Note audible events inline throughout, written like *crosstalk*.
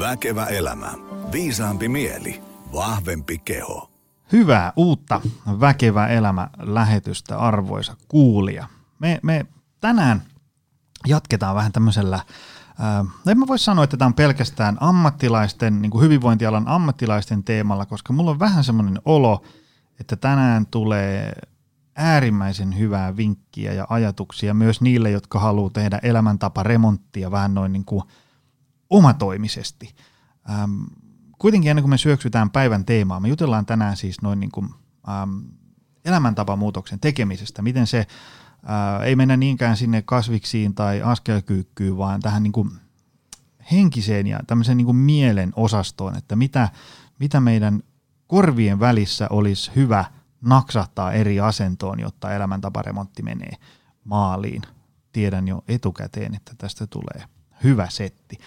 Väkevä elämä. Viisaampi mieli. Vahvempi keho. Hyvää uutta Väkevä elämä lähetystä arvoisa kuulija. Me, me tänään jatketaan vähän tämmöisellä, äh, en mä voi sanoa, että tämä on pelkästään ammattilaisten, niin kuin hyvinvointialan ammattilaisten teemalla, koska mulla on vähän semmoinen olo, että tänään tulee äärimmäisen hyvää vinkkiä ja ajatuksia myös niille, jotka haluaa tehdä elämäntapa remonttia vähän noin niin kuin omatoimisesti. Ähm, kuitenkin ennen kuin me syöksytään päivän teemaan, me jutellaan tänään siis noin niin kuin, ähm, elämäntapamuutoksen tekemisestä, miten se äh, ei mennä niinkään sinne kasviksiin tai askelkyykkyyn, vaan tähän niin kuin henkiseen ja tämmöiseen niin kuin mielen osastoon, että mitä, mitä meidän korvien välissä olisi hyvä naksahtaa eri asentoon, jotta elämäntaparemontti menee maaliin. Tiedän jo etukäteen, että tästä tulee hyvä setti.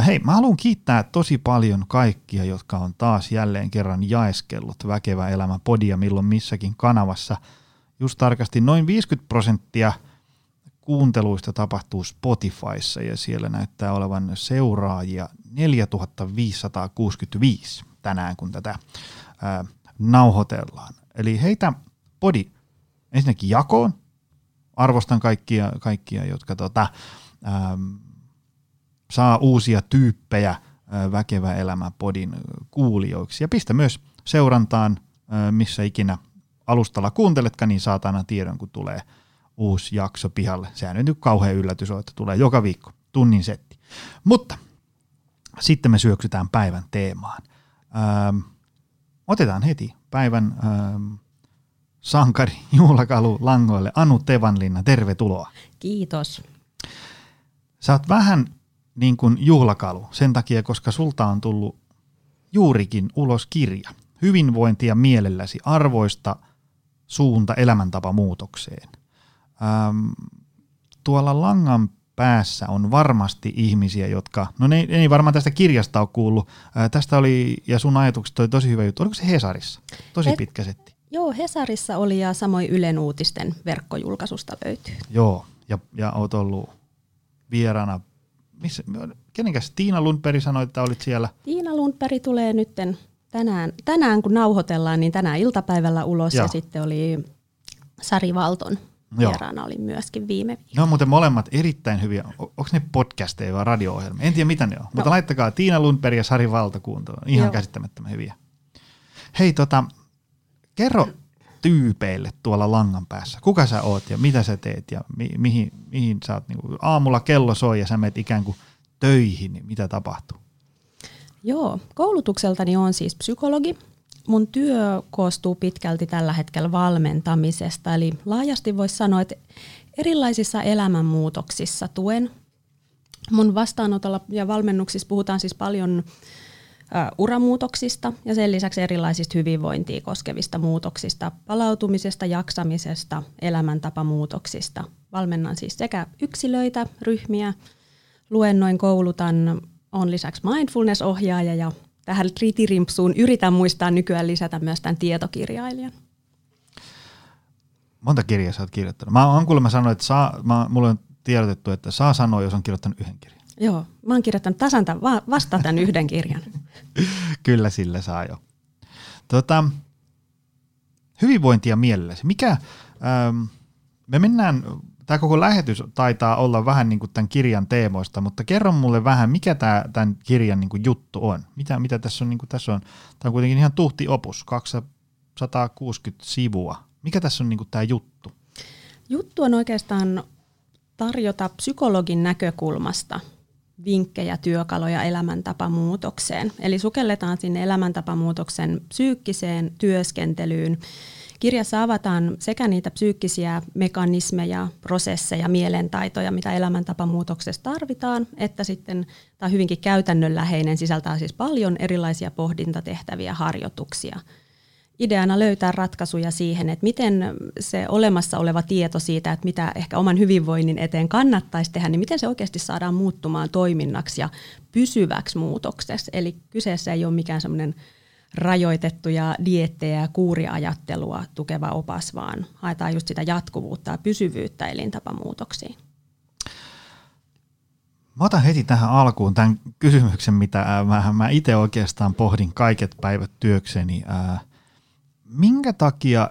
Hei, mä haluan kiittää tosi paljon kaikkia, jotka on taas jälleen kerran jaeskellut Väkevä elämä podia milloin missäkin kanavassa. Just tarkasti noin 50 prosenttia kuunteluista tapahtuu Spotifyssa ja siellä näyttää olevan seuraajia 4565 tänään, kun tätä ää, nauhoitellaan. Eli heitä podi ensinnäkin jakoon. Arvostan kaikkia, kaikkia jotka tota, ähm, saa uusia tyyppejä Väkevä elämä podin kuulijoiksi. Ja pistä myös seurantaan, missä ikinä alustalla kuunteletkaan, niin saat aina tiedon, kun tulee uusi jakso pihalle. Sehän nyt kauhean yllätys on, että tulee joka viikko tunnin setti. Mutta sitten me syöksytään päivän teemaan. Ähm, otetaan heti päivän ähm, sankari *laughs* juhlakalu langoille. Anu Tevanlinna, tervetuloa. Kiitos. Sä oot vähän niin kuin juhlakalu sen takia, koska sulta on tullut juurikin ulos kirja. Hyvinvointia mielelläsi arvoista suunta elämäntapa muutokseen. Ähm, tuolla langan päässä on varmasti ihmisiä, jotka, no ne, ne ei varmaan tästä kirjasta ole kuullut. Äh, tästä oli, ja sun ajatukset oli tosi hyvä juttu. Oliko se Hesarissa? Tosi Et, pitkä setti. Joo, Hesarissa oli ja samoin Ylen uutisten verkkojulkaisusta löytyy. Joo, ja, ja oot ollut vieraana missä, kenenkäs Tiina Lundberg sanoi, että olit siellä? Tiina Lundberg tulee nyt tänään, tänään, kun nauhoitellaan, niin tänään iltapäivällä ulos Joo. ja sitten oli Sari Valton vieraana oli myöskin viime viikolla. Ne on muuten molemmat erittäin hyviä. Onko ne podcasteja vai radio-ohjelmia? En tiedä mitä ne on, no. mutta laittakaa Tiina Lundberg ja Sari Valto kuuntelua. Ihan Joo. käsittämättömän hyviä. Hei tota, kerro tyypeille tuolla langan päässä? Kuka sä oot ja mitä sä teet ja mi- mihin, mihin sä oot? Niin aamulla kello soi ja sä menet ikään kuin töihin, niin mitä tapahtuu? Joo, koulutukseltani on siis psykologi. Mun työ koostuu pitkälti tällä hetkellä valmentamisesta, eli laajasti voisi sanoa, että erilaisissa elämänmuutoksissa tuen. Mun vastaanotolla ja valmennuksissa puhutaan siis paljon uramuutoksista ja sen lisäksi erilaisista hyvinvointia koskevista muutoksista, palautumisesta, jaksamisesta, elämäntapamuutoksista. Valmennan siis sekä yksilöitä, ryhmiä, luennoin koulutan, on lisäksi mindfulness-ohjaaja ja tähän tritirimpsuun yritän muistaa nykyään lisätä myös tämän tietokirjailijan. Monta kirjaa sä oot kirjoittanut? Mä oon kuulemma sanonut, että saa, mä, mulle on tiedotettu, että saa sanoa, jos on kirjoittanut yhden kirjan. Joo, mä oon kirjoittanut tasan vasta tämän yhden kirjan. *laughs* Kyllä sillä saa jo. Tota, hyvinvointia mielelläsi. Mikä, ähm, me mennään, tämä koko lähetys taitaa olla vähän niin kuin tämän kirjan teemoista, mutta kerro mulle vähän, mikä tämä, tämän kirjan niin kuin juttu on. Mitä, mitä tässä on, niin kuin, tässä on, tämä on kuitenkin ihan tuhti opus, 260 sivua. Mikä tässä on niin kuin tämä juttu? Juttu on oikeastaan tarjota psykologin näkökulmasta vinkkejä, työkaluja elämäntapamuutokseen. Eli sukelletaan sinne elämäntapamuutoksen psyykkiseen työskentelyyn. Kirjassa avataan sekä niitä psyykkisiä mekanismeja, prosesseja, mielentaitoja, mitä elämäntapamuutoksessa tarvitaan, että sitten tämä hyvinkin käytännönläheinen sisältää siis paljon erilaisia pohdintatehtäviä, harjoituksia – ideana löytää ratkaisuja siihen, että miten se olemassa oleva tieto siitä, että mitä ehkä oman hyvinvoinnin eteen kannattaisi tehdä, niin miten se oikeasti saadaan muuttumaan toiminnaksi ja pysyväksi muutoksessa. Eli kyseessä ei ole mikään semmoinen rajoitettu ja diettejä ja kuuriajattelua tukeva opas, vaan haetaan just sitä jatkuvuutta ja pysyvyyttä elintapamuutoksiin. Mä otan heti tähän alkuun tämän kysymyksen, mitä mä, mä itse oikeastaan pohdin kaiket päivät työkseni. Ää, minkä takia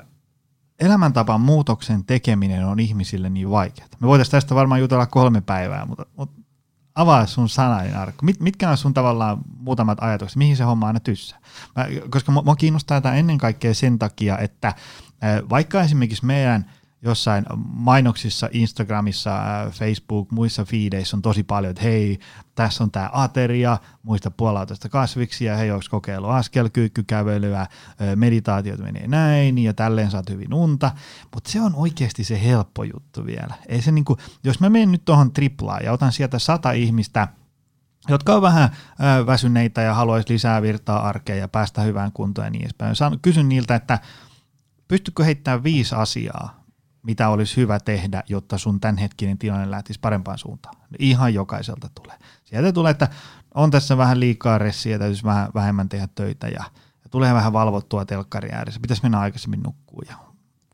elämäntapan muutoksen tekeminen on ihmisille niin vaikeaa? Me voitaisiin tästä varmaan jutella kolme päivää, mutta, mutta avaa sun sanainen arkku. Mit, mitkä on sun tavallaan muutamat ajatukset, mihin se homma aina tyssää? Mä, koska mua kiinnostaa tämä ennen kaikkea sen takia, että vaikka esimerkiksi meidän – jossain mainoksissa, Instagramissa, äh, Facebook, muissa fiideissä on tosi paljon, että hei, tässä on tämä ateria, muista puolautosta kasviksia, hei, onko kokeilu askelkyykkykävelyä, meditaatiot menee näin ja tälleen saat hyvin unta, mutta se on oikeasti se helppo juttu vielä. Ei se niinku, jos mä menen nyt tuohon triplaan ja otan sieltä sata ihmistä, jotka on vähän äh, väsyneitä ja haluaisi lisää virtaa arkeen ja päästä hyvään kuntoon ja niin edespäin. Kysyn niiltä, että pystykö heittämään viisi asiaa, mitä olisi hyvä tehdä, jotta sun tämänhetkinen tilanne lähtisi parempaan suuntaan. Ihan jokaiselta tulee. Sieltä tulee, että on tässä vähän liikaa ressiä, täytyisi vähän vähemmän tehdä töitä ja, ja tulee vähän valvottua telkkari ääressä. Pitäisi mennä aikaisemmin nukkuun ja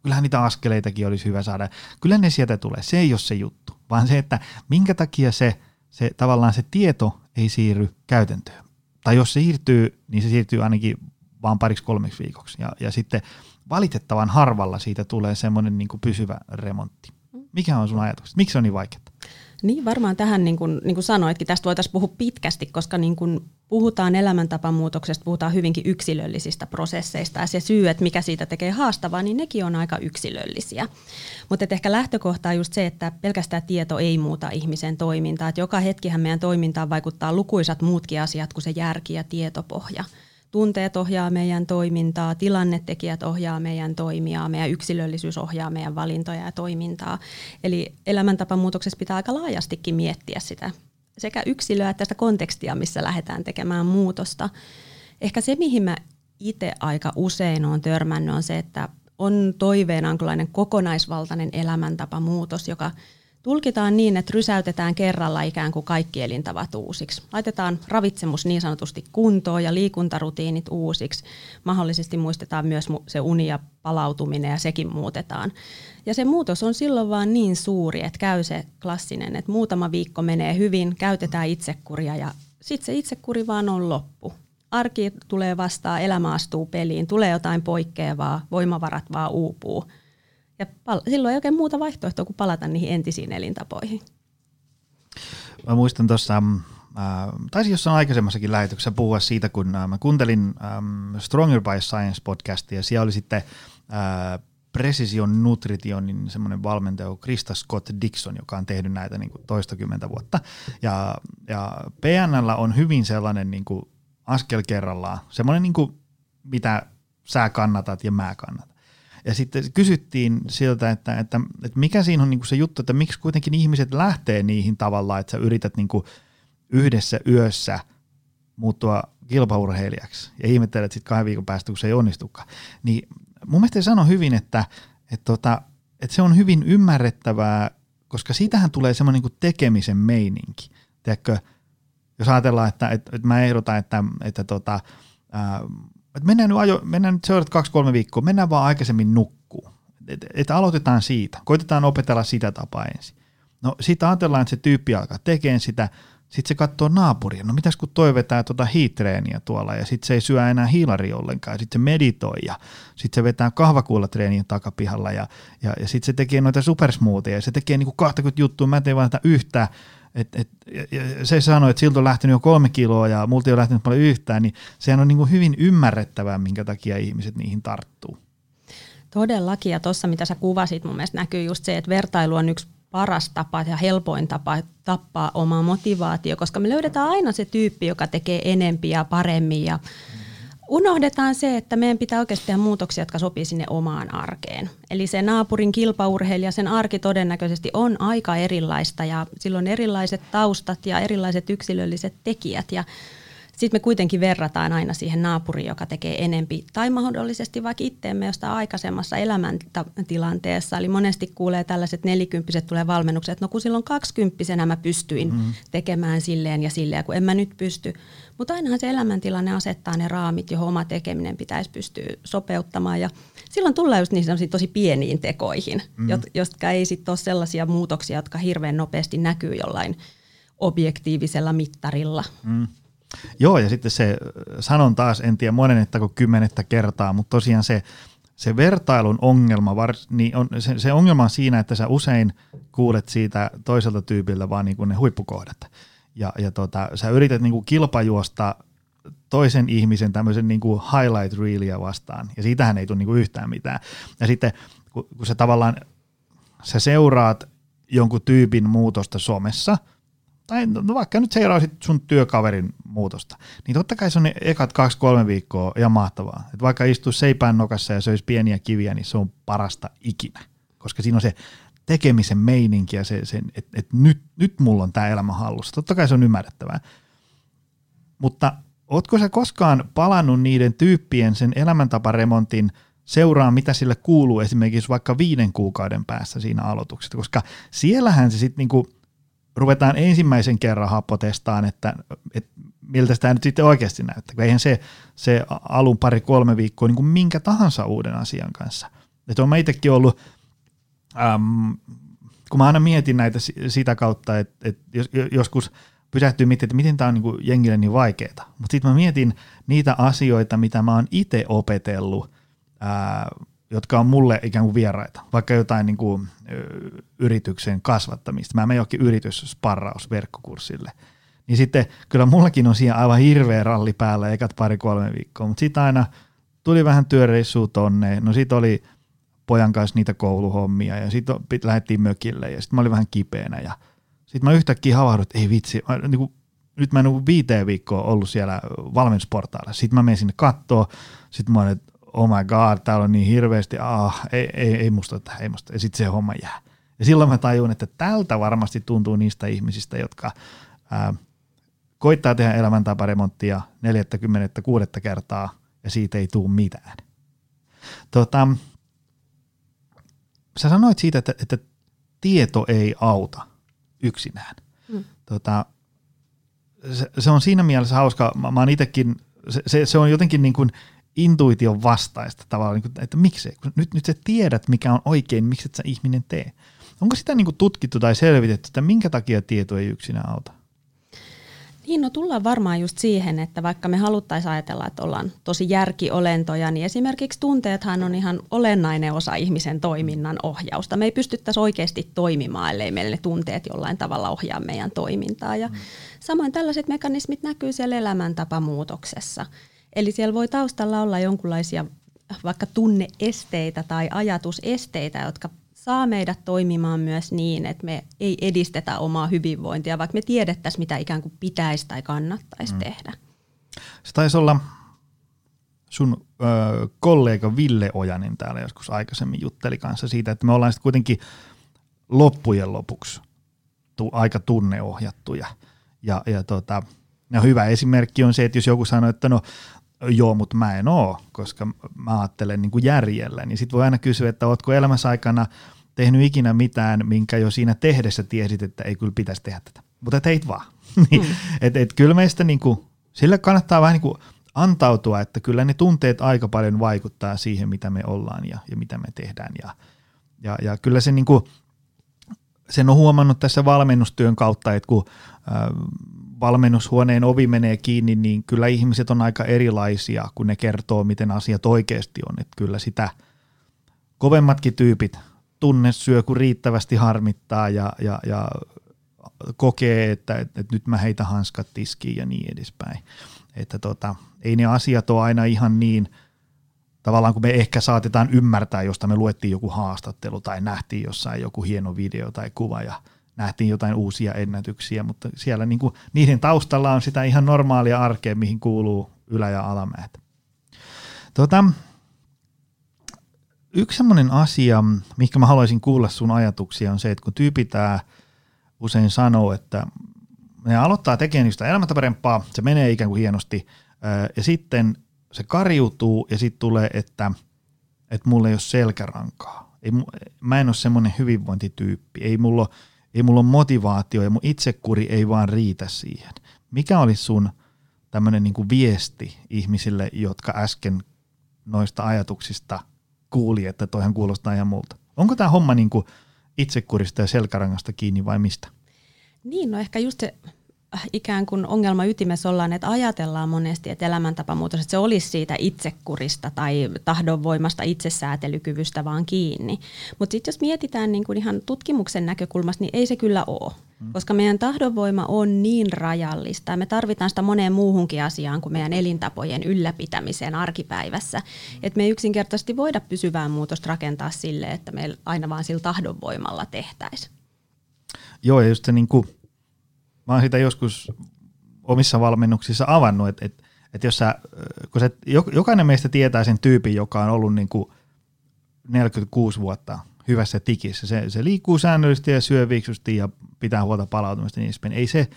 kyllähän niitä askeleitakin olisi hyvä saada. Kyllä ne sieltä tulee. Se ei ole se juttu, vaan se, että minkä takia se, se tavallaan se tieto ei siirry käytäntöön. Tai jos se siirtyy, niin se siirtyy ainakin vaan pariksi kolmeksi viikoksi. Ja, ja sitten valitettavan harvalla siitä tulee semmoinen niin kuin pysyvä remontti. Mikä on sun ajatus? Miksi se on niin vaikeaa? Niin varmaan tähän, niin kuin, niin kuin sanoitkin, tästä voitaisiin puhua pitkästi, koska niin kuin puhutaan elämäntapamuutoksesta, puhutaan hyvinkin yksilöllisistä prosesseista ja se syy, että mikä siitä tekee haastavaa, niin nekin on aika yksilöllisiä. Mutta ehkä lähtökohta on just se, että pelkästään tieto ei muuta ihmisen toimintaa. Että joka hetkihän meidän toimintaan vaikuttaa lukuisat muutkin asiat kuin se järki ja tietopohja – tunteet ohjaa meidän toimintaa, tilannetekijät ohjaa meidän toimia, meidän yksilöllisyys ohjaa meidän valintoja ja toimintaa. Eli elämäntapamuutoksessa pitää aika laajastikin miettiä sitä sekä yksilöä että sitä kontekstia, missä lähdetään tekemään muutosta. Ehkä se, mihin mä itse aika usein olen törmännyt, on se, että on toiveena kokonaisvaltainen elämäntapamuutos, joka – Tulkitaan niin, että rysäytetään kerralla ikään kuin kaikki elintavat uusiksi. Laitetaan ravitsemus niin sanotusti kuntoon ja liikuntarutiinit uusiksi. Mahdollisesti muistetaan myös se uni ja palautuminen ja sekin muutetaan. Ja se muutos on silloin vaan niin suuri, että käy se klassinen, että muutama viikko menee hyvin, käytetään itsekuria ja sitten se itsekuri vaan on loppu. Arki tulee vastaan, elämä astuu peliin, tulee jotain poikkeavaa, voimavarat vaan uupuu – ja pal- silloin ei oikein muuta vaihtoehtoa kuin palata niihin entisiin elintapoihin. Mä muistan tuossa, äh, taisin jossain aikaisemmassakin lähetyksessä puhua siitä, kun äh, mä kuuntelin ähm, Stronger by Science podcastia, ja siellä oli sitten äh, Precision Nutritionin semmoinen valmentaja Krista Scott Dixon, joka on tehnyt näitä niin kuin toistakymmentä vuotta. Ja, ja PNL on hyvin sellainen niin kuin askel kerrallaan, semmoinen niin kuin, mitä sä kannatat ja mä kannatan. Ja sitten kysyttiin siltä, että, että, että mikä siinä on niin kuin se juttu, että miksi kuitenkin ihmiset lähtee niihin tavallaan, että sä yrität niin kuin yhdessä yössä muuttua kilpaurheilijaksi ja ihmettelet sitten kahden viikon päästä, kun se ei onnistukaan. Niin mun mielestä sano hyvin, että, että, tota, että se on hyvin ymmärrettävää, koska siitähän tulee semmoinen niin tekemisen meininki. Tiedätkö, jos ajatellaan, että, että, että mä ehdotan, että, että tota, ää, että mennään nyt, ajo, mennään nyt seuraavat kaksi-kolme viikkoa, mennään vaan aikaisemmin nukkuu. Että et aloitetaan siitä, koitetaan opetella sitä tapaa ensin. No sitten ajatellaan, että se tyyppi alkaa tekemään sitä, sitten se katsoo naapuria, no mitäs kun toi vetää tuota hiitreeniä tuolla ja sitten se ei syö enää hiilari ollenkaan, sitten se meditoi ja sitten se vetää kahvakuulla takapihalla ja, ja, ja sitten se tekee noita supersmoothia ja se tekee niinku 20 juttua, mä en tee vaan yhtään et, et, ja se sanoi, että siltä on lähtenyt jo kolme kiloa ja multa ei ole lähtenyt paljon yhtään, niin sehän on niin kuin hyvin ymmärrettävää, minkä takia ihmiset niihin tarttuu. Todellakin, ja tuossa mitä sä kuvasit, mun mielestä näkyy just se, että vertailu on yksi paras tapa ja helpoin tapa tappaa oma motivaatio, koska me löydetään aina se tyyppi, joka tekee enempi ja paremmin ja unohdetaan se, että meidän pitää oikeasti tehdä muutoksia, jotka sopii sinne omaan arkeen. Eli se naapurin kilpaurheilija, sen arki todennäköisesti on aika erilaista ja silloin erilaiset taustat ja erilaiset yksilölliset tekijät. Ja sitten me kuitenkin verrataan aina siihen naapuriin, joka tekee enempi, tai mahdollisesti vaikka itteemme jostain aikaisemmassa elämäntilanteessa. Eli monesti kuulee tällaiset nelikymppiset tulee valmennukset, että no kun silloin kaksikymppisenä mä pystyin mm-hmm. tekemään silleen ja silleen, kun en mä nyt pysty. Mutta ainahan se elämäntilanne asettaa ne raamit, johon oma tekeminen pitäisi pystyä sopeuttamaan. Ja silloin tullaan just niin tosi pieniin tekoihin, mm. jotka ei sitten ole sellaisia muutoksia, jotka hirveän nopeasti näkyy jollain objektiivisella mittarilla. Mm. Joo, ja sitten se, sanon taas, en tiedä monenettako kymmenettä kertaa, mutta tosiaan se, se vertailun ongelma, niin on, se, se ongelma on siinä, että sä usein kuulet siitä toiselta tyypiltä vaan niin kuin ne huippukohdat. Ja, ja tota, sä yrität niin kuin kilpajuosta toisen ihmisen tämmöisen niin kuin highlight reelia vastaan, ja siitähän ei tule niin kuin yhtään mitään. Ja sitten kun, kun sä tavallaan, sä seuraat jonkun tyypin muutosta somessa, tai no vaikka nyt seuraasit sun työkaverin muutosta, niin totta kai se on ne ekat kaksi-kolme viikkoa ja mahtavaa. Et vaikka istuu seipään nokassa ja söisi pieniä kiviä, niin se on parasta ikinä. Koska siinä on se tekemisen meininki ja se, se että et nyt, nyt mulla on tämä elämä hallussa. Totta kai se on ymmärrettävää. Mutta Ootko sä koskaan palannut niiden tyyppien sen elämäntaparemontin seuraa, mitä sille kuuluu esimerkiksi vaikka viiden kuukauden päässä siinä aloituksessa, koska siellähän se sitten niinku ruvetaan ensimmäisen kerran happotestaan, että, että miltä sitä nyt sitten oikeasti näyttää, eihän se, se alun pari kolme viikkoa niin kuin minkä tahansa uuden asian kanssa. Että on itsekin ollut, äm, kun mä aina mietin näitä sitä kautta, että, että jos, joskus – pysähtyy miettimään, että miten tämä on niin jengille niin vaikeaa. Mutta sitten mä mietin niitä asioita, mitä mä oon itse opetellut, ää, jotka on mulle ikään kuin vieraita, vaikka jotain niin kuin, yrityksen kasvattamista. Mä menen johonkin yrityssparraus verkkokurssille. Niin sitten kyllä mullakin on siellä aivan hirveä ralli päällä ekat pari-kolme viikkoa, mutta sitten aina tuli vähän työreissua tonne, no sitten oli pojan kanssa niitä kouluhommia ja sitten lähdettiin mökille ja sitten mä olin vähän kipeänä ja sitten mä yhtäkkiä havahdun, että ei vitsi, mä, niin kuin, nyt mä en viiteen viikkoa ollut siellä valmennusportaalla. Sitten mä menen sinne kattoo, sitten mä olen, että oh my god, täällä on niin hirveästi, ah, ei, ei, ei musta tähän, ei musta. Ja sitten se homma jää. Ja silloin mä tajun, että tältä varmasti tuntuu niistä ihmisistä, jotka ää, koittaa tehdä elämäntaparemonttia 46 kertaa ja siitä ei tule mitään. Tota, sä sanoit siitä, että, että tieto ei auta yksinään. Mm. Tota, se, se on siinä mielessä hauska, mä, mä oon itekin, se, se, se on jotenkin niin kuin intuition vastaista tavallaan, niin kuin, että miksi, kun nyt, nyt sä tiedät mikä on oikein, miksi et sä ihminen tee. Onko sitä niin kuin tutkittu tai selvitetty, että minkä takia tieto ei yksinään auta? Niin, no tullaan varmaan just siihen, että vaikka me haluttaisiin ajatella, että ollaan tosi järkiolentoja, niin esimerkiksi tunteethan on ihan olennainen osa ihmisen toiminnan ohjausta. Me ei pystyttäisi oikeasti toimimaan, ellei meille ne tunteet jollain tavalla ohjaa meidän toimintaa. Ja mm. Samoin tällaiset mekanismit näkyy siellä elämäntapamuutoksessa. Eli siellä voi taustalla olla jonkinlaisia vaikka tunneesteitä tai ajatusesteitä, jotka saa meidät toimimaan myös niin, että me ei edistetä omaa hyvinvointia, vaikka me tiedettäisiin, mitä ikään kuin pitäisi tai kannattaisi mm. tehdä. Se taisi olla sun ö, kollega Ville Ojanen täällä joskus aikaisemmin jutteli kanssa siitä, että me ollaan sitten kuitenkin loppujen lopuksi tu, aika tunneohjattuja. Ja, ja tota, ja hyvä esimerkki on se, että jos joku sanoo, että no joo, mutta mä en oo, koska mä ajattelen niin kuin järjellä, niin sitten voi aina kysyä, että ootko elämässä aikana – tehnyt ikinä mitään, minkä jo siinä tehdessä tiesit, että ei kyllä pitäisi tehdä tätä. Mutta teit vaan. *laughs* Niin, mm. et, et kyllä meistä niinku, sille kannattaa vähän niinku antautua, että kyllä ne tunteet aika paljon vaikuttaa siihen, mitä me ollaan ja, ja mitä me tehdään. Ja, ja, ja kyllä se niinku, sen on huomannut tässä valmennustyön kautta, että kun äh, valmennushuoneen ovi menee kiinni, niin kyllä ihmiset on aika erilaisia, kun ne kertoo, miten asiat oikeasti on. Että kyllä sitä kovemmatkin tyypit tunne syö, kun riittävästi harmittaa ja, ja, ja kokee, että, että, nyt mä heitä hanskat tiskiin ja niin edespäin. Että tota, ei ne asiat ole aina ihan niin, tavallaan kun me ehkä saatetaan ymmärtää, josta me luettiin joku haastattelu tai nähtiin jossain joku hieno video tai kuva ja nähtiin jotain uusia ennätyksiä, mutta siellä niin kuin, niiden taustalla on sitä ihan normaalia arkea, mihin kuuluu ylä- ja alamäet. Tota, yksi sellainen asia, mikä mä haluaisin kuulla sun ajatuksia, on se, että kun tyypitää usein sanoo, että ne aloittaa tekemään sitä elämäntaparempaa, se menee ikään kuin hienosti, ja sitten se kariutuu ja sitten tulee, että, että mulla ei ole selkärankaa. Ei, mä en ole semmoinen hyvinvointityyppi, ei mulla, ei mulla ole motivaatio ja mun itsekuri ei vaan riitä siihen. Mikä olisi sun tämmöinen niin viesti ihmisille, jotka äsken noista ajatuksista – kuuli, että toihan kuulostaa ihan multa. Onko tämä homma niin kuin itsekurista ja selkärangasta kiinni vai mistä? Niin, no ehkä just se ikään kuin ongelma ytimessä ollaan, että ajatellaan monesti, että elämäntapamuutos, että se olisi siitä itsekurista tai tahdonvoimasta, itsesäätelykyvystä vaan kiinni. Mutta sitten jos mietitään niin kuin ihan tutkimuksen näkökulmasta, niin ei se kyllä ole. Mm. Koska meidän tahdonvoima on niin rajallista ja me tarvitaan sitä moneen muuhunkin asiaan kuin meidän elintapojen ylläpitämiseen arkipäivässä. Mm. Että me ei yksinkertaisesti voida pysyvää muutosta rakentaa sille, että me aina vaan sillä tahdonvoimalla tehtäisiin. Joo, ja just se niin kuin, mä oon sitä joskus omissa valmennuksissa avannut, että, että, että jos sä, kun se, jokainen meistä tietää sen tyypin, joka on ollut niin kuin 46 vuotta hyvässä tikissä. Se, se liikkuu säännöllisesti ja syö viksusti ja pitää huolta palautumista niin edespäin. Ei se,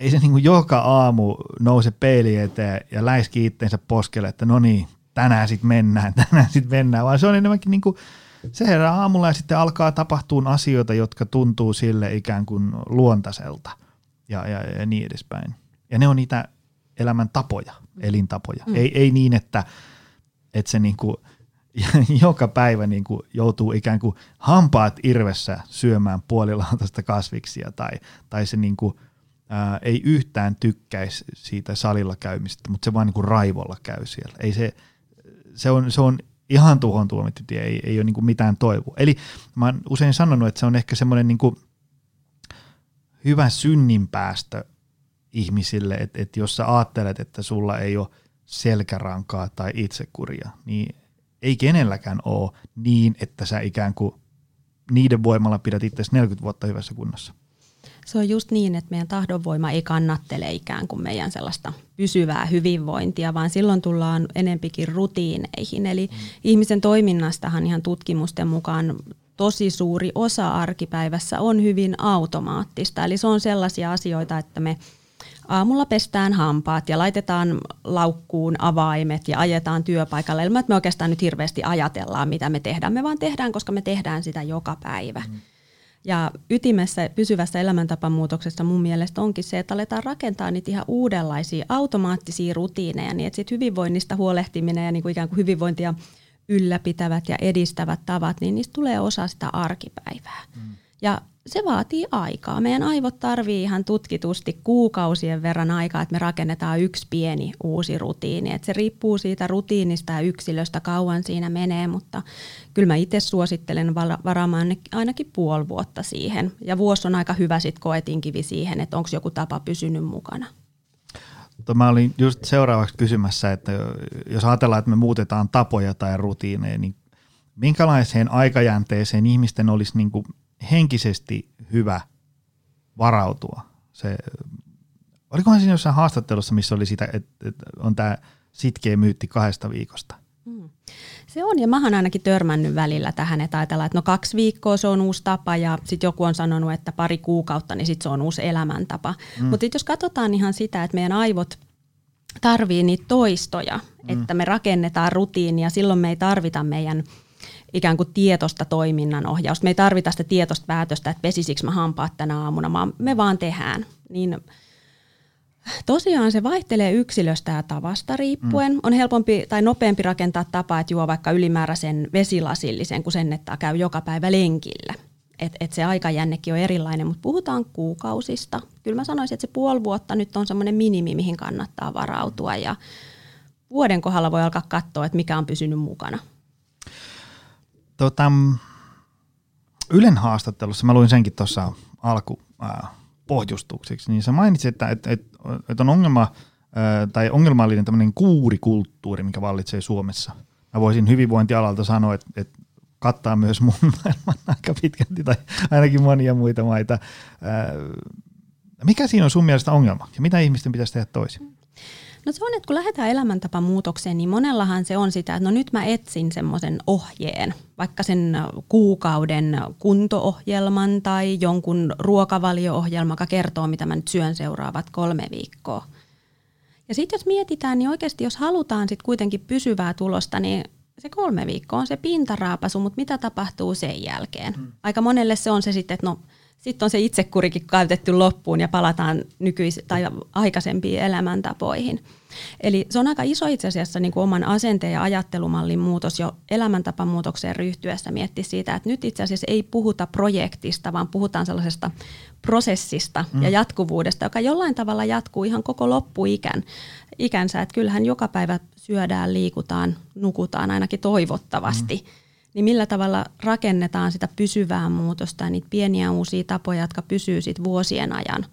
ei se niin kuin joka aamu nouse peili eteen ja läiski itteensä poskelle, että no niin, tänään sitten mennään, *laughs* tänään sitten mennään, vaan se on enemmänkin niin kuin, se herää aamulla ja sitten alkaa tapahtua asioita, jotka tuntuu sille ikään kuin luontaiselta ja, ja, ja niin edespäin. Ja ne on niitä elämän tapoja, elintapoja. Mm. Ei, ei niin, että, että se niin kuin *laughs* – joka päivä niin kuin joutuu ikään kuin hampaat irvessä syömään puolilautasta kasviksia tai, tai se niin kuin, ää, ei yhtään tykkäisi siitä salilla käymistä, mutta se vaan niin kuin raivolla käy siellä. Ei se, se, on, se on ihan tuhon tuomittu tie, ei, ei ole niin kuin mitään toivoa. Eli mä oon usein sanonut, että se on ehkä semmoinen niin kuin hyvä synninpäästö ihmisille, että, että jos sä ajattelet, että sulla ei ole selkärankaa tai itsekuria, niin ei kenelläkään ole niin, että sä ikään kuin niiden voimalla pidät itse 40 vuotta hyvässä kunnossa. Se on just niin, että meidän tahdonvoima ei kannattele ikään kuin meidän sellaista pysyvää hyvinvointia, vaan silloin tullaan enempikin rutiineihin. Eli mm. ihmisen toiminnastahan ihan tutkimusten mukaan tosi suuri osa arkipäivässä on hyvin automaattista. Eli se on sellaisia asioita, että me aamulla pestään hampaat ja laitetaan laukkuun avaimet ja ajetaan työpaikalle että me oikeastaan nyt hirveästi ajatellaan, mitä me tehdään. Me vaan tehdään, koska me tehdään sitä joka päivä. Mm. Ja ytimessä pysyvässä elämäntapamuutoksessa mun mielestä onkin se, että aletaan rakentaa niitä ihan uudenlaisia automaattisia rutiineja, niin että sit hyvinvoinnista huolehtiminen ja niin kuin ikään kuin hyvinvointia ylläpitävät ja edistävät tavat, niin niistä tulee osa sitä arkipäivää. Mm. Ja se vaatii aikaa. Meidän aivot tarvii ihan tutkitusti kuukausien verran aikaa, että me rakennetaan yksi pieni uusi rutiini. Et se riippuu siitä rutiinista ja yksilöstä, kauan siinä menee, mutta kyllä mä itse suosittelen varaamaan ainakin puoli vuotta siihen. Ja vuosi on aika hyvä sitten koetinkivi siihen, että onko joku tapa pysynyt mukana. Mä olin just seuraavaksi kysymässä, että jos ajatellaan, että me muutetaan tapoja tai rutiineja, niin minkälaiseen aikajänteeseen ihmisten olisi niin kuin henkisesti hyvä varautua. Se, olikohan siinä jossain haastattelussa, missä oli sitä, että, että on tämä sitkeä myytti kahdesta viikosta? Se on, ja mä oon ainakin törmännyt välillä tähän, että ajatellaan, että no kaksi viikkoa se on uusi tapa, ja sitten joku on sanonut, että pari kuukautta, niin sitten se on uusi elämäntapa. Mm. Mutta jos katsotaan ihan sitä, että meidän aivot tarvii niitä toistoja, mm. että me rakennetaan rutiinia, silloin me ei tarvita meidän – ikään kuin tietosta toiminnan ohjausta. Me ei tarvita sitä tietoista päätöstä, että pesisikö mä hampaat tänä aamuna, vaan me vaan tehdään. Niin Tosiaan se vaihtelee yksilöstä ja tavasta riippuen. Mm. On helpompi tai nopeampi rakentaa tapa, että juo vaikka ylimääräisen vesilasillisen, kuin sen, että käy joka päivä lenkillä. Et, et se aikajännekin on erilainen, mutta puhutaan kuukausista. Kyllä mä sanoisin, että se puoli vuotta nyt on semmoinen minimi, mihin kannattaa varautua. Ja vuoden kohdalla voi alkaa katsoa, että mikä on pysynyt mukana tota, Ylen haastattelussa, mä luin senkin tuossa alku äh, pohjustuksiksi, niin sä mainitsit, että, että, että, on ongelma tai ongelmallinen tämmöinen kuurikulttuuri, mikä vallitsee Suomessa. Mä voisin hyvinvointialalta sanoa, että, että kattaa myös mun *laughs* maailman aika pitkälti tai ainakin monia muita maita. Mikä siinä on sun mielestä ongelma ja mitä ihmisten pitäisi tehdä toisin? No se on, että kun lähdetään elämäntapamuutokseen, niin monellahan se on sitä, että no nyt mä etsin semmoisen ohjeen, vaikka sen kuukauden kuntoohjelman tai jonkun ruokavalio-ohjelman, joka kertoo, mitä mä nyt syön seuraavat kolme viikkoa. Ja sitten jos mietitään, niin oikeasti jos halutaan sitten kuitenkin pysyvää tulosta, niin se kolme viikkoa on se pintaraapasu, mutta mitä tapahtuu sen jälkeen? Hmm. Aika monelle se on se sitten, että no sitten on se itsekurikin käytetty loppuun ja palataan nykyis- tai aikaisempiin elämäntapoihin. Eli se on aika iso itse asiassa niin kuin oman asenteen ja ajattelumallin muutos jo elämäntapamuutokseen ryhtyessä mietti siitä, että nyt itse asiassa ei puhuta projektista, vaan puhutaan sellaisesta prosessista mm. ja jatkuvuudesta, joka jollain tavalla jatkuu ihan koko loppuikän ikänsä. Että kyllähän joka päivä syödään, liikutaan, nukutaan ainakin toivottavasti. Mm niin millä tavalla rakennetaan sitä pysyvää muutosta ja niitä pieniä uusia tapoja, jotka pysyy sit vuosien ajan,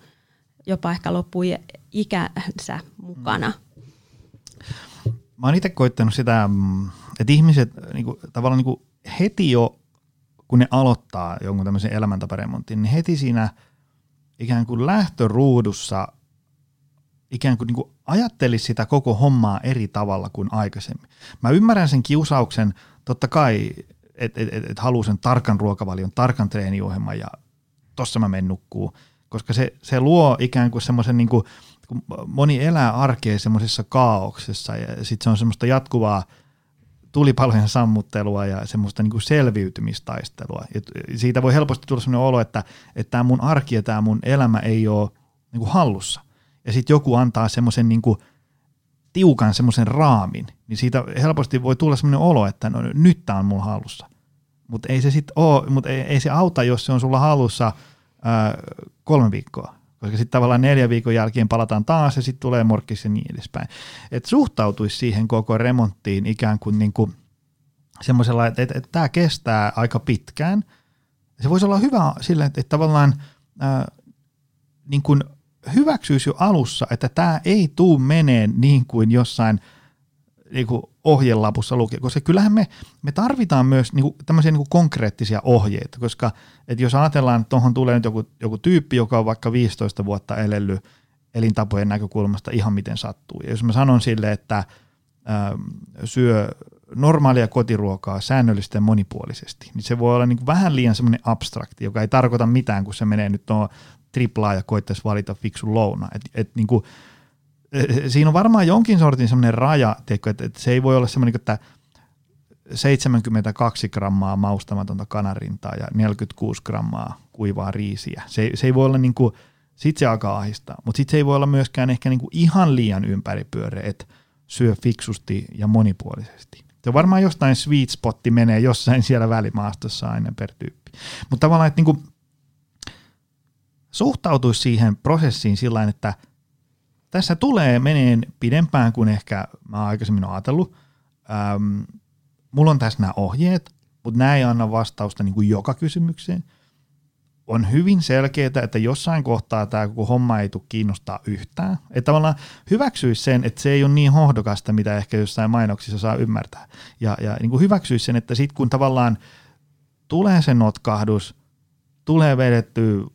jopa ehkä loppui ikänsä mukana. Mä oon itse koittanut sitä, mm, että ihmiset niin kuin, tavallaan niin kuin heti jo, kun ne aloittaa jonkun tämmöisen elämäntaparemontin, niin heti siinä ikään kuin lähtöruudussa ikään kuin, niin kuin ajattelisi sitä koko hommaa eri tavalla kuin aikaisemmin. Mä ymmärrän sen kiusauksen, totta kai että et, et, et haluaa sen tarkan ruokavalion, tarkan treeniohjelman ja tossa mä menen nukkuu, koska se, se luo ikään kuin semmoisen niin kuin, moni elää arkea semmoisessa kaauksessa ja sitten se on semmoista jatkuvaa tulipalojen sammuttelua ja semmoista niin kuin selviytymistaistelua. Ja siitä voi helposti tulla semmoinen olo, että, että tämä mun arki ja tämä mun elämä ei ole niin kuin hallussa. Ja sitten joku antaa semmoisen niin kuin tiukan semmoisen raamin, niin siitä helposti voi tulla semmoinen olo, että no, nyt tämä on mulla hallussa. Mutta ei se mutta ei, ei, se auta, jos se on sulla hallussa ää, kolme viikkoa. Koska sitten tavallaan neljä viikon jälkeen palataan taas ja sitten tulee morkkis ja niin edespäin. Että suhtautuisi siihen koko remonttiin ikään kuin, niin kuin semmoisella, että, että, että tämä kestää aika pitkään. Se voisi olla hyvä sillä, että, että tavallaan ää, niin kuin hyväksyisi jo alussa, että tämä ei tuu meneen niin kuin jossain niin kuin ohjelapussa lukee, koska kyllähän me, me tarvitaan myös niin kuin, tämmöisiä niin kuin konkreettisia ohjeita, koska että jos ajatellaan, että tuohon tulee nyt joku, joku tyyppi, joka on vaikka 15 vuotta elellyt elintapojen näkökulmasta ihan miten sattuu. Ja jos mä sanon sille, että ähm, syö normaalia kotiruokaa säännöllisesti ja monipuolisesti, niin se voi olla niin vähän liian semmoinen abstrakti, joka ei tarkoita mitään, kun se menee nyt tuohon triplaa ja koittaisi valita fiksun louna. Et, et niin kuin, e, siinä on varmaan jonkin sortin semmoinen raja, tiedätkö, että, että se ei voi olla semmoinen, että 72 grammaa maustamatonta kanarintaa ja 46 grammaa kuivaa riisiä. Se, se ei voi olla niin kuin, sit se alkaa ahistaa, mutta sitten se ei voi olla myöskään ehkä niin kuin ihan liian ympäripyöreä, että syö fiksusti ja monipuolisesti. Se varmaan jostain sweet spotti menee jossain siellä välimaastossa aina per tyyppi. Mutta tavallaan, että niin kuin, suhtautuisi siihen prosessiin sillä että tässä tulee meneen pidempään kuin ehkä mä aikaisemmin ajatellut. Ähm, mulla on tässä nämä ohjeet, mutta nämä ei anna vastausta niin kuin joka kysymykseen. On hyvin selkeää, että jossain kohtaa tämä koko homma ei tule kiinnostaa yhtään. Että tavallaan hyväksyisi sen, että se ei ole niin hohdokasta, mitä ehkä jossain mainoksissa saa ymmärtää. Ja, ja niin kuin hyväksyisi sen, että sitten kun tavallaan tulee se notkahdus, tulee vedetty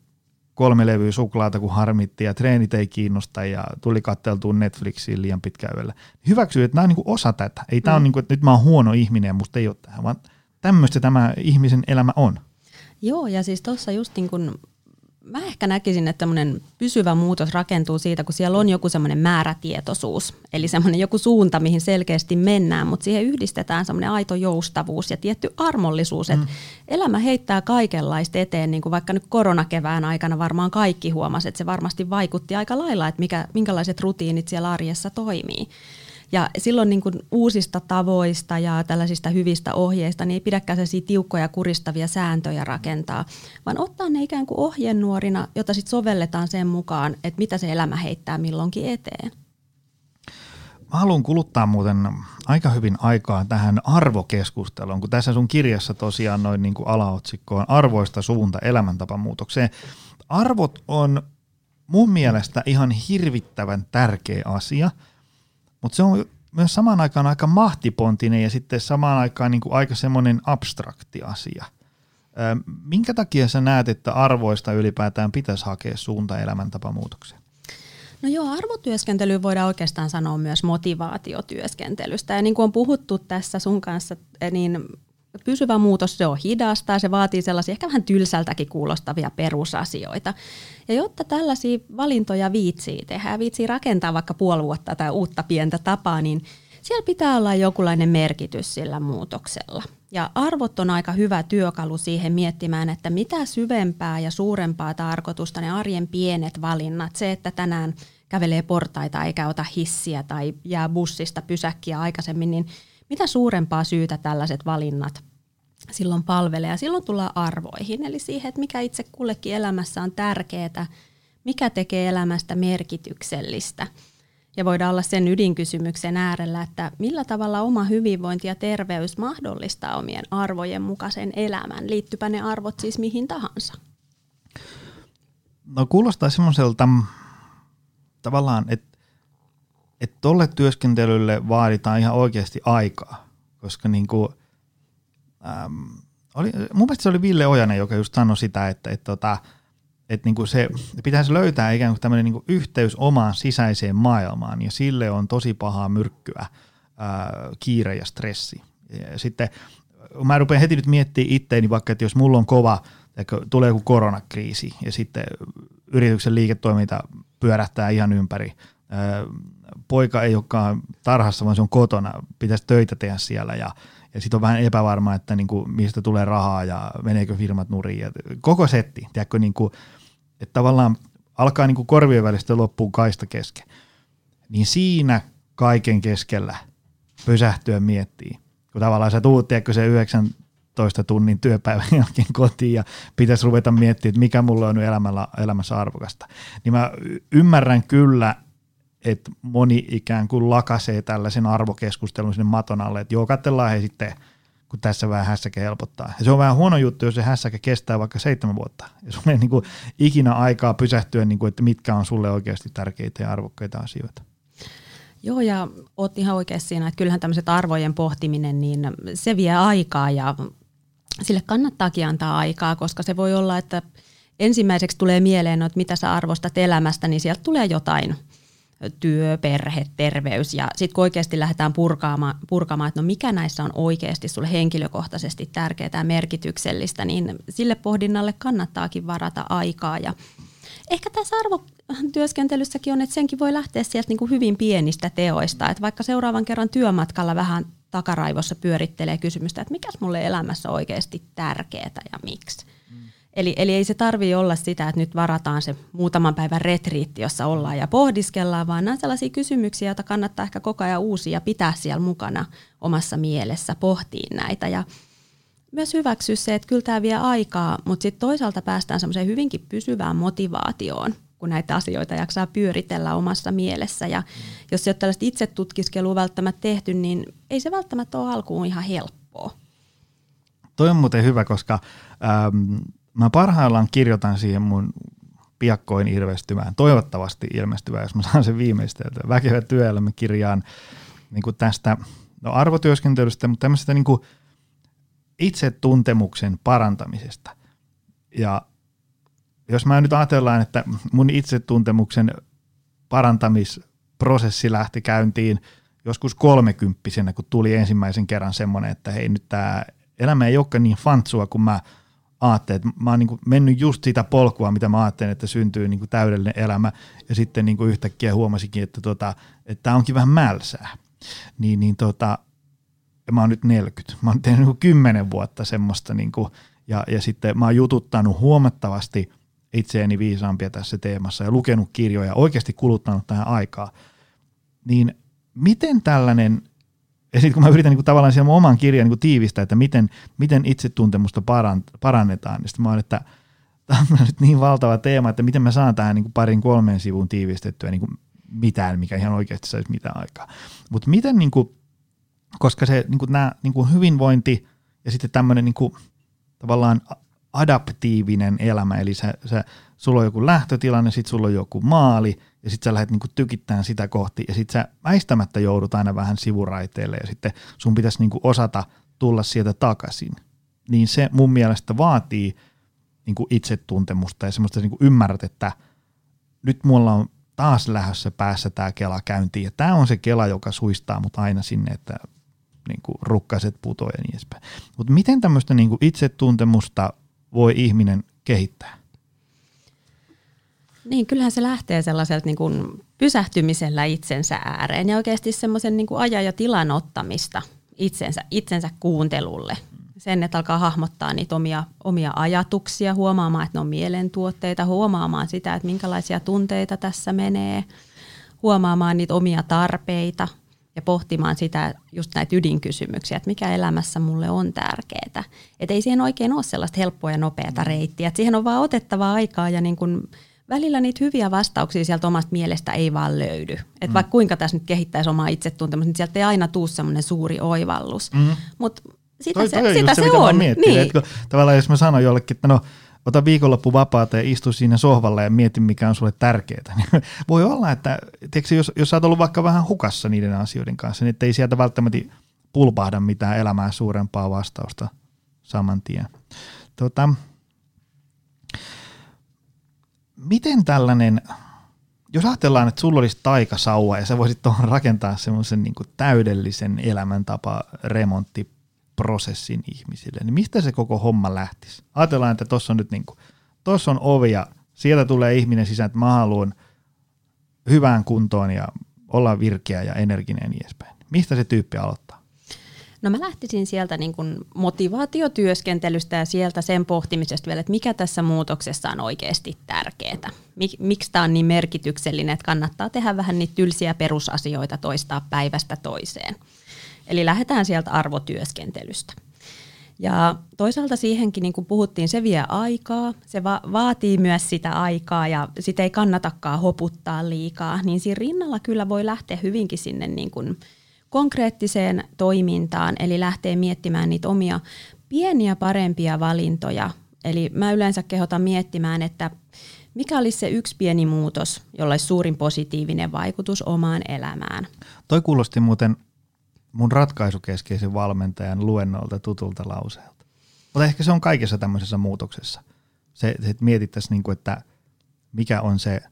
kolme levyä suklaata, kun harmitti ja treenit ei kiinnosta ja tuli katteltua Netflixiin liian pitkään yöllä. Hyväksyy, että nämä on niin osa tätä. Ei tämä mm. ole niin kuin, että nyt mä oon huono ihminen ja musta ei ole tähän, vaan tämmöistä tämä ihmisen elämä on. Joo, ja siis tuossa just niin kuin mä ehkä näkisin, että tämmöinen pysyvä muutos rakentuu siitä, kun siellä on joku semmoinen määrätietoisuus, eli semmoinen joku suunta, mihin selkeästi mennään, mutta siihen yhdistetään semmoinen aito joustavuus ja tietty armollisuus, että mm. elämä heittää kaikenlaista eteen, niin kuin vaikka nyt koronakevään aikana varmaan kaikki huomasivat, että se varmasti vaikutti aika lailla, että mikä, minkälaiset rutiinit siellä arjessa toimii. Ja silloin niin kuin uusista tavoista ja tällaisista hyvistä ohjeista niin ei pidäkään sellaisia tiukkoja kuristavia sääntöjä rakentaa, vaan ottaa ne ikään kuin ohjenuorina, jota sitten sovelletaan sen mukaan, että mitä se elämä heittää milloinkin eteen. Mä haluan kuluttaa muuten aika hyvin aikaa tähän arvokeskusteluun, kun tässä sun kirjassa tosiaan noin niin kuin alaotsikko on arvoista suunta elämäntapamuutokseen. Arvot on mun mielestä ihan hirvittävän tärkeä asia – mutta se on myös samaan aikaan aika mahtipontinen ja sitten samaan aikaan niin kuin aika semmoinen abstrakti asia. Minkä takia sä näet, että arvoista ylipäätään pitäisi hakea suunta elämäntapamuutokseen? No joo, arvotyöskentely voidaan oikeastaan sanoa myös motivaatiotyöskentelystä. Ja niin kuin on puhuttu tässä sun kanssa, niin pysyvä muutos, se on hidasta ja se vaatii sellaisia ehkä vähän tylsältäkin kuulostavia perusasioita. Ja jotta tällaisia valintoja viitsii tehdä, viitsii rakentaa vaikka puoli vuotta tai uutta pientä tapaa, niin siellä pitää olla jokinlainen merkitys sillä muutoksella. Ja arvot on aika hyvä työkalu siihen miettimään, että mitä syvempää ja suurempaa tarkoitusta ne arjen pienet valinnat, se, että tänään kävelee portaita eikä ota hissiä tai jää bussista pysäkkiä aikaisemmin, niin mitä suurempaa syytä tällaiset valinnat silloin palvelee. Ja silloin tullaan arvoihin, eli siihen, että mikä itse kullekin elämässä on tärkeää, mikä tekee elämästä merkityksellistä. Ja voidaan olla sen ydinkysymyksen äärellä, että millä tavalla oma hyvinvointi ja terveys mahdollistaa omien arvojen mukaisen elämän. Liittypä ne arvot siis mihin tahansa? No kuulostaa semmoiselta tavallaan, että että tolle työskentelylle vaaditaan ihan oikeasti aikaa, koska niin kuin, äm, oli, mun mielestä se oli Ville Ojanen, joka just sanoi sitä, että, että, tota, että, että niin kuin se pitäisi löytää ikään kuin tämmöinen niin kuin yhteys omaan sisäiseen maailmaan, ja sille on tosi pahaa myrkkyä ää, kiire ja stressi. Ja sitten mä rupean heti nyt miettimään itteeni vaikka, että jos mulla on kova, tulee joku koronakriisi, ja sitten yrityksen liiketoiminta pyörähtää ihan ympäri, poika ei olekaan tarhassa, vaan se on kotona, pitäisi töitä tehdä siellä ja, ja sitten on vähän epävarma, että niin kuin, mistä tulee rahaa ja meneekö firmat nuriin. Ja koko setti, tiedätkö, niin kuin, että tavallaan alkaa niin kuin korvien välistä loppuun kaista kesken. Niin siinä kaiken keskellä pysähtyä miettii, kun tavallaan sä tuut, tiedätkö, se 19 tunnin työpäivän *laughs* jälkeen kotiin ja pitäisi ruveta miettimään, että mikä mulle on elämällä, elämässä arvokasta. Niin mä ymmärrän kyllä, että moni ikään kuin lakasee tällaisen arvokeskustelun sinne maton alle, että joo, katsellaan he sitten, kun tässä vähän hässäke helpottaa. Ja se on vähän huono juttu, jos se hässäke kestää vaikka seitsemän vuotta. Ja sulla ei niin kuin ikinä aikaa pysähtyä, niin kuin, että mitkä on sulle oikeasti tärkeitä ja arvokkaita asioita. Joo, ja oot ihan oikeassa siinä, että kyllähän tämmöiset arvojen pohtiminen, niin se vie aikaa ja sille kannattaakin antaa aikaa, koska se voi olla, että ensimmäiseksi tulee mieleen, että mitä sä arvostat elämästä, niin sieltä tulee jotain – työ, perhe, terveys. Ja sitten kun oikeasti lähdetään purkaamaan, purkaamaan, että no mikä näissä on oikeasti sulle henkilökohtaisesti tärkeää ja merkityksellistä, niin sille pohdinnalle kannattaakin varata aikaa. Ja ehkä tässä arvotyöskentelyssäkin on, että senkin voi lähteä sieltä niin kuin hyvin pienistä teoista, että vaikka seuraavan kerran työmatkalla vähän takaraivossa pyörittelee kysymystä, että mikäs mulle elämässä oikeasti tärkeää ja miksi. Eli, eli ei se tarvi olla sitä, että nyt varataan se muutaman päivän retriitti, jossa ollaan ja pohdiskellaan, vaan nämä sellaisia kysymyksiä, joita kannattaa ehkä koko ajan uusia ja pitää siellä mukana omassa mielessä, pohtii näitä. Ja myös hyväksyä se, että kyllä tämä vie aikaa, mutta sitten toisaalta päästään semmoiseen hyvinkin pysyvään motivaatioon, kun näitä asioita jaksaa pyöritellä omassa mielessä. Ja jos ei ole tällaista itsetutkiskelua välttämättä tehty, niin ei se välttämättä ole alkuun ihan helppoa. Toi on muuten hyvä, koska ähm, mä parhaillaan kirjoitan siihen mun piakkoin ilmestyvään, toivottavasti ilmestyvään, jos mä saan sen viimeisteltyä, väkevä työelämäkirjaan niin kuin tästä no arvotyöskentelystä, mutta tämmöisestä niin kuin itsetuntemuksen parantamisesta. Ja jos mä nyt ajatellaan, että mun itsetuntemuksen parantamisprosessi lähti käyntiin joskus kolmekymppisenä, kun tuli ensimmäisen kerran semmoinen, että hei nyt tämä elämä ei olekaan niin fantsua, kun mä ajattelin, että mä oon niin kuin mennyt just sitä polkua, mitä mä ajattelin, että syntyy niin kuin täydellinen elämä, ja sitten niin kuin yhtäkkiä huomasikin, että, tota, tämä onkin vähän mälsää. Niin, niin tota, ja mä oon nyt 40. Mä oon tehnyt niin 10 vuotta semmoista, niin kuin, ja, ja sitten mä oon jututtanut huomattavasti itseäni viisaampia tässä teemassa ja lukenut kirjoja, oikeasti kuluttanut tähän aikaa. Niin miten tällainen ja sitten kun mä yritän niin kuin, tavallaan siellä oman kirjan niin tiivistää, että miten, miten itsetuntemusta parannetaan, niin sitten mä oon, että tämä on nyt niin valtava teema, että miten mä saan tähän niin kuin parin kolmeen sivuun tiivistettyä niin kuin mitään, mikä ihan oikeasti saisi mitään aikaa. Mutta miten, niin kuin, koska se niin kuin nämä niin kuin hyvinvointi ja sitten tämmöinen niin kuin, tavallaan adaptiivinen elämä, eli se, se, sulla on joku lähtötilanne, sitten sulla on joku maali, ja sitten sä lähdet niinku tykittämään sitä kohti, ja sitten sä väistämättä joudut aina vähän sivuraiteille, ja sitten sun pitäisi niinku osata tulla sieltä takaisin. Niin se mun mielestä vaatii niinku itsetuntemusta ja semmoista niinku ymmärrät, että nyt mulla on taas lähdössä päässä tämä kela käyntiin, ja tämä on se kela, joka suistaa mut aina sinne, että niinku rukkaset putoaa ja niin edespäin. Mutta miten tämmöistä niinku itsetuntemusta voi ihminen kehittää? Niin, kyllähän se lähtee sellaiselta niin kuin pysähtymisellä itsensä ääreen ja oikeasti semmoisen niin kuin ajan ja tilan ottamista itsensä, itsensä kuuntelulle. Sen, että alkaa hahmottaa niitä omia, omia ajatuksia, huomaamaan, että ne on mielentuotteita, huomaamaan sitä, että minkälaisia tunteita tässä menee, huomaamaan niitä omia tarpeita ja pohtimaan sitä, just näitä ydinkysymyksiä, että mikä elämässä mulle on tärkeää. Että ei siihen oikein ole sellaista helppoa ja nopeata reittiä, että siihen on vaan otettava aikaa ja niin kuin välillä niitä hyviä vastauksia sieltä omasta mielestä ei vaan löydy. Että mm. vaikka kuinka tässä nyt kehittäisi omaa itsetuntemusta, niin sieltä ei aina tule semmoinen suuri oivallus. Mm. Mutta sitä toi, se, toi sitä se, se on. Niin. Että tavallaan jos mä sanon jollekin, että no ota viikonloppu vapaata ja istu siinä sohvalla ja mieti, mikä on sulle tärkeää. *laughs* Voi olla, että tiedätkö, jos, jos sä oot ollut vaikka vähän hukassa niiden asioiden kanssa, niin ei sieltä välttämättä pulpahda mitään elämää suurempaa vastausta saman tien. Tota, miten tällainen, jos ajatellaan, että sulla olisi taikasauva ja sä voisit tuohon rakentaa semmoisen niin täydellisen elämäntapa remonttiprosessin ihmisille, niin mistä se koko homma lähtisi? Ajatellaan, että tuossa on nyt niin kuin, on ovi ja sieltä tulee ihminen sisään, että mä haluan hyvään kuntoon ja olla virkeä ja energinen ja niin edespäin. Mistä se tyyppi aloittaa? No mä lähtisin sieltä niin kuin motivaatiotyöskentelystä ja sieltä sen pohtimisesta vielä, että mikä tässä muutoksessa on oikeasti tärkeää. Mik, miksi tämä on niin merkityksellinen, että kannattaa tehdä vähän niitä tylsiä perusasioita toistaa päivästä toiseen. Eli lähdetään sieltä arvotyöskentelystä. Ja toisaalta siihenkin, niin kuin puhuttiin, se vie aikaa, se va- vaatii myös sitä aikaa ja sitä ei kannatakaan hoputtaa liikaa, niin siinä rinnalla kyllä voi lähteä hyvinkin sinne niin kuin – konkreettiseen toimintaan, eli lähtee miettimään niitä omia pieniä parempia valintoja. Eli mä yleensä kehotan miettimään, että mikä olisi se yksi pieni muutos, jolla olisi suurin positiivinen vaikutus omaan elämään. Toi kuulosti muuten mun ratkaisukeskeisen valmentajan luennolta tutulta lauseelta. Mutta ehkä se on kaikessa tämmöisessä muutoksessa. Se, että mietittäisiin, niin kuin, että mikä on se –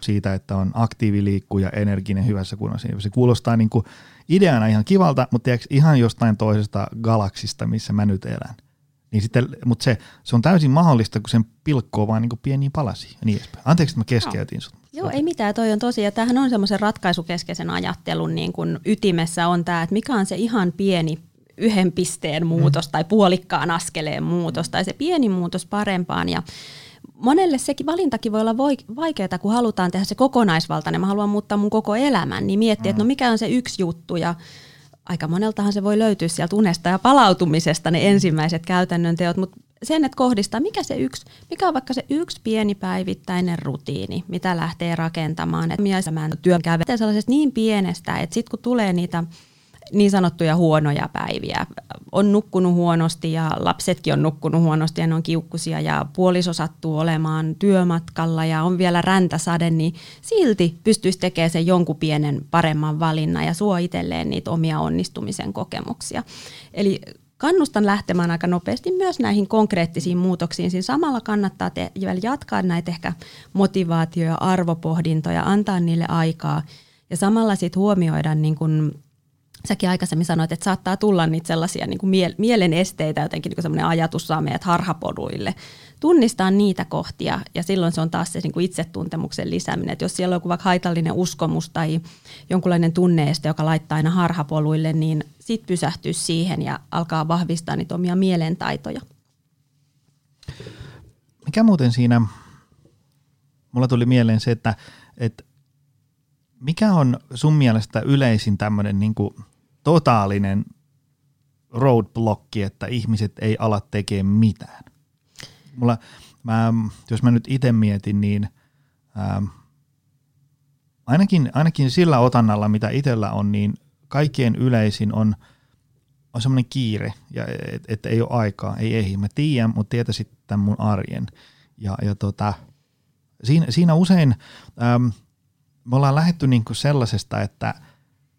siitä, että on aktiiviliikkuja, energinen, hyvässä kunnossa. Se kuulostaa niin kuin ideana ihan kivalta, mutta tiedätkö, ihan jostain toisesta galaksista, missä mä nyt elän. Niin sitten, mutta se, se on täysin mahdollista, kun sen pilkkoo vaan niin kuin pieniin palasiin ja niin edespäin. Anteeksi, että mä keskeytin sut. Joo, ei mitään, toi on tosi. Ja tämähän on semmoisen ratkaisukeskeisen ajattelun niin kuin ytimessä on tämä, että mikä on se ihan pieni yhden pisteen muutos mm. tai puolikkaan askeleen muutos tai se pieni muutos parempaan. Ja monelle sekin valintakin voi olla vaikeaa, kun halutaan tehdä se kokonaisvaltainen. Mä haluan muuttaa mun koko elämän, niin miettiä, mm. että no mikä on se yksi juttu ja aika moneltahan se voi löytyä sieltä unesta ja palautumisesta ne ensimmäiset käytännön teot, mutta sen, että kohdistaa, mikä, se yksi, mikä on vaikka se yksi pieni päivittäinen rutiini, mitä lähtee rakentamaan, että työn kävelee sellaisesta niin pienestä, että sitten kun tulee niitä niin sanottuja huonoja päiviä. On nukkunut huonosti ja lapsetkin on nukkunut huonosti ja ne on kiukkusia ja puoliso sattuu olemaan työmatkalla ja on vielä räntäsade, niin silti pystyisi tekemään sen jonkun pienen paremman valinnan ja suo itselleen niitä omia onnistumisen kokemuksia. Eli kannustan lähtemään aika nopeasti myös näihin konkreettisiin muutoksiin. Siinä samalla kannattaa te- jatkaa näitä ehkä motivaatio- ja arvopohdintoja, antaa niille aikaa ja samalla sitten huomioida niin kun säkin aikaisemmin sanoit, että saattaa tulla niitä sellaisia niin kuin mielen esteitä, jotenkin niin semmoinen ajatus saa meidät harhapoduille. Tunnistaa niitä kohtia ja silloin se on taas se niin kuin itsetuntemuksen lisääminen. Että jos siellä on joku vaikka haitallinen uskomus tai jonkunlainen tunneeste, joka laittaa aina harhapoluille, niin sit pysähtyy siihen ja alkaa vahvistaa niitä omia mielentaitoja. Mikä muuten siinä, mulla tuli mieleen se, että, että mikä on sun mielestä yleisin tämmöinen niin totaalinen roadblocki, että ihmiset ei ala tekemään mitään. Mulla, mä, jos mä nyt itse mietin, niin ää, ainakin, ainakin sillä otannalla, mitä itsellä on, niin kaikkien yleisin on, on semmoinen kiire, että et ei ole aikaa, ei ehdi. Mä tiedän, mutta tietäisit tämän mun arjen. Ja, ja tota, siinä, siinä usein äm, me ollaan lähetty niinku sellaisesta, että,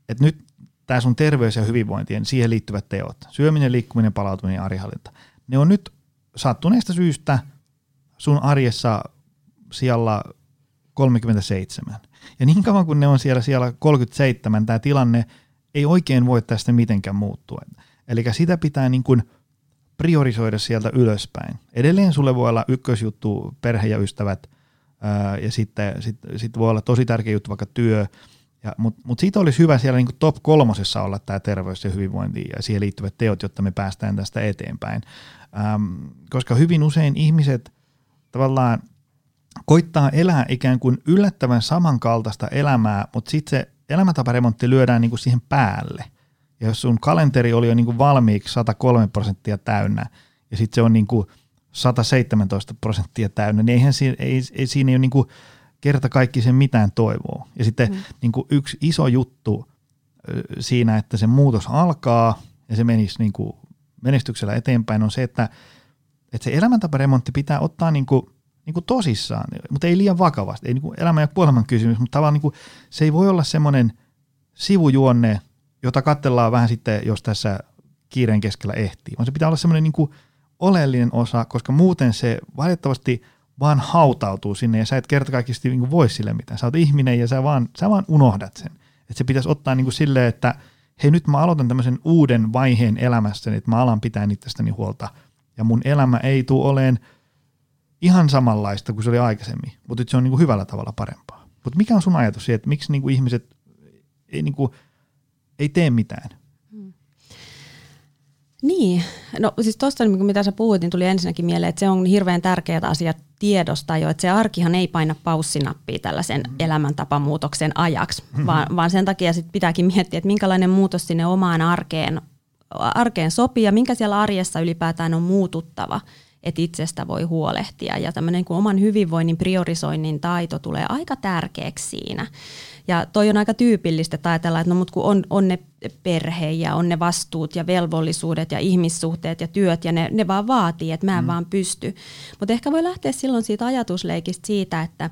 että nyt tämä sun terveys ja hyvinvointi ja siihen liittyvät teot, syöminen, liikkuminen, palautuminen ja arjenhallinta, ne on nyt sattuneesta syystä sun arjessa siellä 37. Ja niin kauan kuin ne on siellä, siellä 37, tämä tilanne ei oikein voi tästä mitenkään muuttua. Eli sitä pitää niin kuin priorisoida sieltä ylöspäin. Edelleen sulle voi olla ykkösjuttu perhe ja ystävät, ja sitten sit, sit voi olla tosi tärkeä juttu vaikka työ, mutta mut siitä olisi hyvä siellä niin top kolmosessa olla tämä terveys ja hyvinvointi ja siihen liittyvät teot, jotta me päästään tästä eteenpäin. Ähm, koska hyvin usein ihmiset tavallaan koittaa elää ikään kuin yllättävän samankaltaista elämää, mutta sitten se elämäntaparemontti lyödään niin siihen päälle. Ja jos sun kalenteri oli jo niin valmiiksi 103 prosenttia täynnä, ja sitten se on niin kuin 117 prosenttia täynnä, niin eihän siinä, ei, ei, siinä ei ole niin kuin kerta kaikki sen mitään toivoa. Ja sitten mm. niin kuin yksi iso juttu siinä, että se muutos alkaa ja se menisi niin kuin menestyksellä eteenpäin, on se, että, että se elämäntaparemontti pitää ottaa niin kuin, niin kuin tosissaan, mutta ei liian vakavasti. Ei niin kuin elämän ja kuoleman kysymys, mutta tavallaan niin kuin, se ei voi olla semmoinen sivujuonne, jota katsellaan vähän sitten, jos tässä kiireen keskellä ehtii, vaan se pitää olla semmoinen niin kuin oleellinen osa, koska muuten se valitettavasti – vaan hautautuu sinne ja sä et kertakaikkisesti niin voi sille mitään. Sä oot ihminen ja sä vaan, sä vaan unohdat sen. Että se pitäisi ottaa niin kuin silleen, että hei nyt mä aloitan tämmöisen uuden vaiheen elämässäni, että mä alan pitää itsestäni huolta ja mun elämä ei tule oleen ihan samanlaista kuin se oli aikaisemmin, mutta se on niin kuin hyvällä tavalla parempaa. Mutta mikä on sun ajatus siitä, että miksi niin kuin ihmiset ei, niin kuin, ei tee mitään? Niin, no siis tuosta niin mitä sä puhuit, niin tuli ensinnäkin mieleen, että se on hirveän tärkeä asia tiedosta jo, että se arkihan ei paina paussinappia tällaisen mm. elämäntapamuutoksen ajaksi, mm-hmm. vaan, vaan sen takia sit pitääkin miettiä, että minkälainen muutos sinne omaan arkeen, arkeen sopii ja minkä siellä arjessa ylipäätään on muututtava, että itsestä voi huolehtia. Ja tämmöinen oman hyvinvoinnin priorisoinnin taito tulee aika tärkeäksi siinä. Ja toi on aika tyypillistä, että ajatellaan, että no mut kun on, on ne perhe ja on ne vastuut ja velvollisuudet ja ihmissuhteet ja työt ja ne, ne vaan vaatii, että mä en mm. vaan pysty. Mutta ehkä voi lähteä silloin siitä ajatusleikistä siitä, että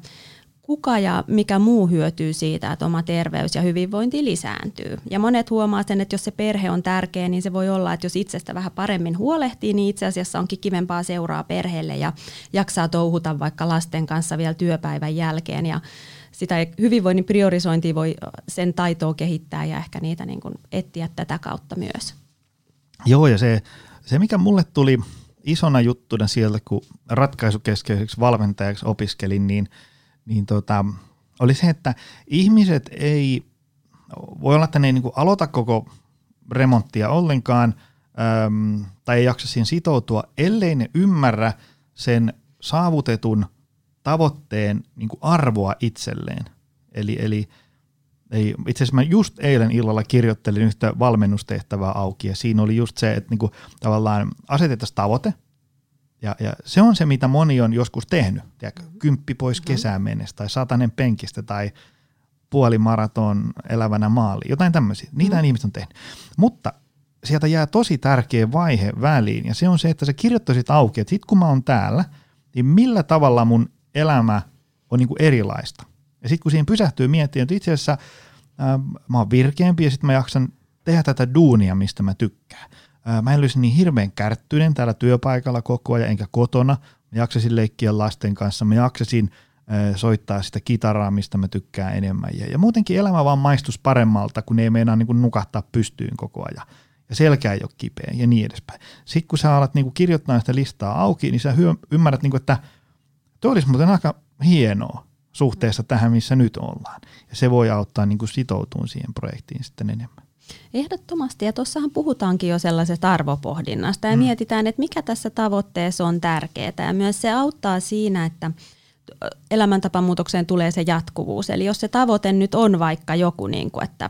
kuka ja mikä muu hyötyy siitä, että oma terveys ja hyvinvointi lisääntyy. Ja monet huomaa sen, että jos se perhe on tärkeä, niin se voi olla, että jos itsestä vähän paremmin huolehtii, niin itse asiassa onkin kivempaa seuraa perheelle ja jaksaa touhuta vaikka lasten kanssa vielä työpäivän jälkeen. Ja sitä hyvinvoinnin priorisointia voi sen taitoa kehittää ja ehkä niitä niin kuin etsiä tätä kautta myös. Joo, ja se, se mikä mulle tuli isona juttuna sieltä, kun ratkaisukeskeiseksi valmentajaksi opiskelin, niin, niin tota, oli se, että ihmiset ei, voi olla, että ne ei niin aloita koko remonttia ollenkaan, äm, tai ei jaksa siihen sitoutua, ellei ne ymmärrä sen saavutetun tavoitteen niin kuin arvoa itselleen. Eli, eli ei, itse asiassa mä just eilen illalla kirjoittelin yhtä valmennustehtävää auki ja siinä oli just se, että niin kuin tavallaan asetettaisiin tavoite ja, ja se on se, mitä moni on joskus tehnyt. Tiedätkö? Kymppi pois mm-hmm. kesään mennessä tai satanen penkistä tai puoli maraton elävänä maali, jotain tämmöisiä. Niitä mm. ihmiset on tehnyt. Mutta sieltä jää tosi tärkeä vaihe väliin ja se on se, että sä kirjoittaisit auki, että sit kun mä oon täällä, niin millä tavalla mun elämä on niin kuin erilaista. Ja sitten kun siihen pysähtyy miettimään, että itse asiassa ää, mä oon virkeämpi ja sitten mä jaksan tehdä tätä duunia, mistä mä tykkään. Ää, mä en olisi niin hirveän kärttyinen täällä työpaikalla koko ajan, enkä kotona. Mä jaksasin leikkiä lasten kanssa, mä jaksasin ää, soittaa sitä kitaraa, mistä mä tykkään enemmän. Ja, ja muutenkin elämä vaan maistus paremmalta, kun ei meinaa niin kuin nukahtaa pystyyn koko ajan. Ja selkä ei ole kipeä ja niin edespäin. Sitten kun sä alat niin kuin kirjoittaa sitä listaa auki, niin sä hyö, ymmärrät, niin kuin, että – Tuo olisi muuten aika hienoa suhteessa tähän, missä nyt ollaan. Ja se voi auttaa niin sitoutumaan siihen projektiin sitten enemmän. Ehdottomasti, ja tuossahan puhutaankin jo sellaisesta arvopohdinnasta, ja mm. mietitään, että mikä tässä tavoitteessa on tärkeää, ja myös se auttaa siinä, että elämäntapamuutokseen tulee se jatkuvuus. Eli jos se tavoite nyt on vaikka joku, niin kuin, että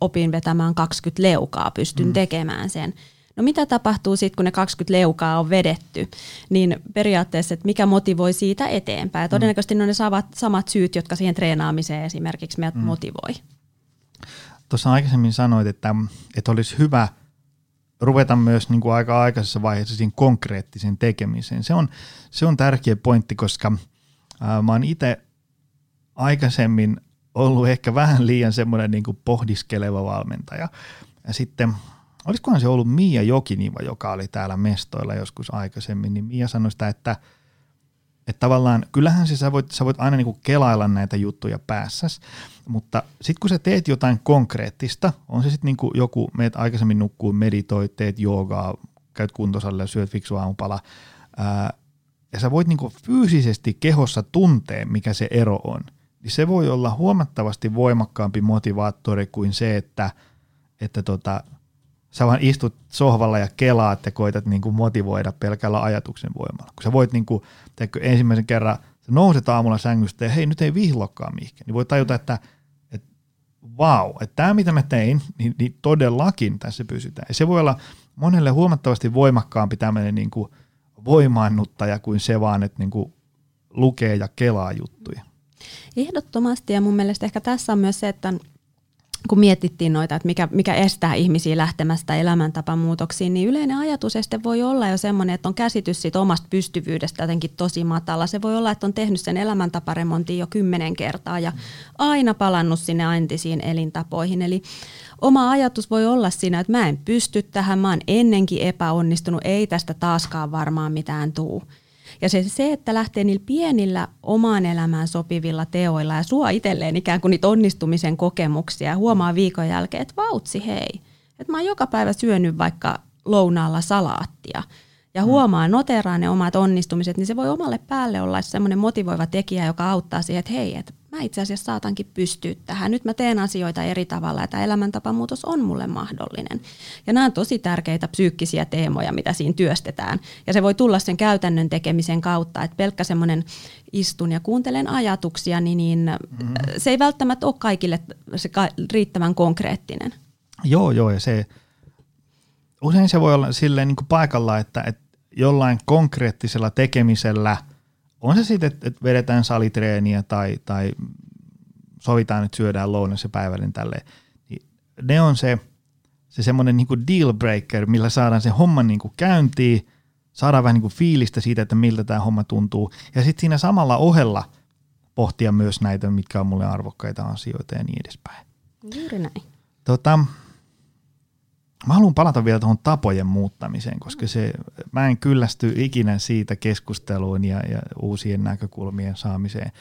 opin vetämään 20 leukaa, pystyn mm. tekemään sen, No mitä tapahtuu sitten, kun ne 20 leukaa on vedetty, niin periaatteessa, että mikä motivoi siitä eteenpäin. Ja mm. todennäköisesti ne on ne samat, samat syyt, jotka siihen treenaamiseen esimerkiksi meidät mm. motivoi. Tuossa aikaisemmin sanoit, että, että olisi hyvä ruveta myös niin kuin aika aikaisessa vaiheessa siihen konkreettiseen tekemiseen. Se on, se on tärkeä pointti, koska ää, mä oon itse aikaisemmin ollut ehkä vähän liian semmoinen niin kuin pohdiskeleva valmentaja. Ja sitten olisikohan se ollut Mia Jokiniva, joka oli täällä mestoilla joskus aikaisemmin, niin Mia sanoi sitä, että, että tavallaan kyllähän se, sä, voit, sä voit aina niinku kelailla näitä juttuja päässäs, mutta sitten kun sä teet jotain konkreettista, on se sitten niinku joku, meet aikaisemmin nukkuu, meditoit, teet joogaa, käyt kuntosalilla syöt fiksu aamupala, ää, ja sä voit niinku fyysisesti kehossa tuntea, mikä se ero on, niin se voi olla huomattavasti voimakkaampi motivaattori kuin se, että, että tota, sä vaan istut sohvalla ja kelaat ja koitat niinku motivoida pelkällä ajatuksen voimalla. Kun sä voit niinku, teikö, ensimmäisen kerran, sä nouset aamulla sängystä ja hei nyt ei vihlokaan mihinkään, niin voi tajuta, että vau, että tämä mitä mä tein, niin, niin todellakin tässä pysytään. Ja se voi olla monelle huomattavasti voimakkaampi tämmöinen niin kuin voimaannuttaja kuin se vaan, että niin kuin lukee ja kelaa juttuja. Ehdottomasti ja mun mielestä ehkä tässä on myös se, että kun mietittiin noita, että mikä, mikä estää ihmisiä lähtemästä elämäntapamuutoksiin, niin yleinen ajatuseste voi olla jo semmoinen, että on käsitys siitä omasta pystyvyydestä jotenkin tosi matala. Se voi olla, että on tehnyt sen elämäntaparemontin jo kymmenen kertaa ja aina palannut sinne entisiin elintapoihin. Eli oma ajatus voi olla siinä, että mä en pysty tähän, mä oon ennenkin epäonnistunut, ei tästä taaskaan varmaan mitään tuu. Ja se, se, että lähtee niillä pienillä omaan elämään sopivilla teoilla ja suo itselleen ikään kuin niitä onnistumisen kokemuksia ja huomaa viikon jälkeen, että vautsi hei, että mä oon joka päivä syönyt vaikka lounaalla salaattia ja mm. huomaa, noteraa ne omat onnistumiset, niin se voi omalle päälle olla semmoinen motivoiva tekijä, joka auttaa siihen, että hei, että mä itse asiassa saatankin pystyä tähän. Nyt mä teen asioita eri tavalla tämä elämäntapamuutos on mulle mahdollinen. Ja nämä on tosi tärkeitä psyykkisiä teemoja, mitä siinä työstetään. Ja se voi tulla sen käytännön tekemisen kautta, että pelkkä semmoinen istun ja kuuntelen ajatuksia, niin, niin mm-hmm. se ei välttämättä ole kaikille se riittävän konkreettinen. Joo, joo, ja se, usein se voi olla silleen niin kuin paikalla, että, että jollain konkreettisella tekemisellä – on se sitten, että, vedetään salitreeniä tai, tai sovitaan, että syödään lounas ja päivällinen tälleen, niin ne on se, se semmoinen niin deal breaker, millä saadaan se homma niin kuin käyntiin, saadaan vähän niin kuin fiilistä siitä, että miltä tämä homma tuntuu, ja sitten siinä samalla ohella pohtia myös näitä, mitkä on mulle arvokkaita asioita ja niin edespäin. Juuri näin. Tota, Mä haluan palata vielä tuohon tapojen muuttamiseen, koska se, mä en kyllästy ikinä siitä keskusteluun ja, ja uusien näkökulmien saamiseen.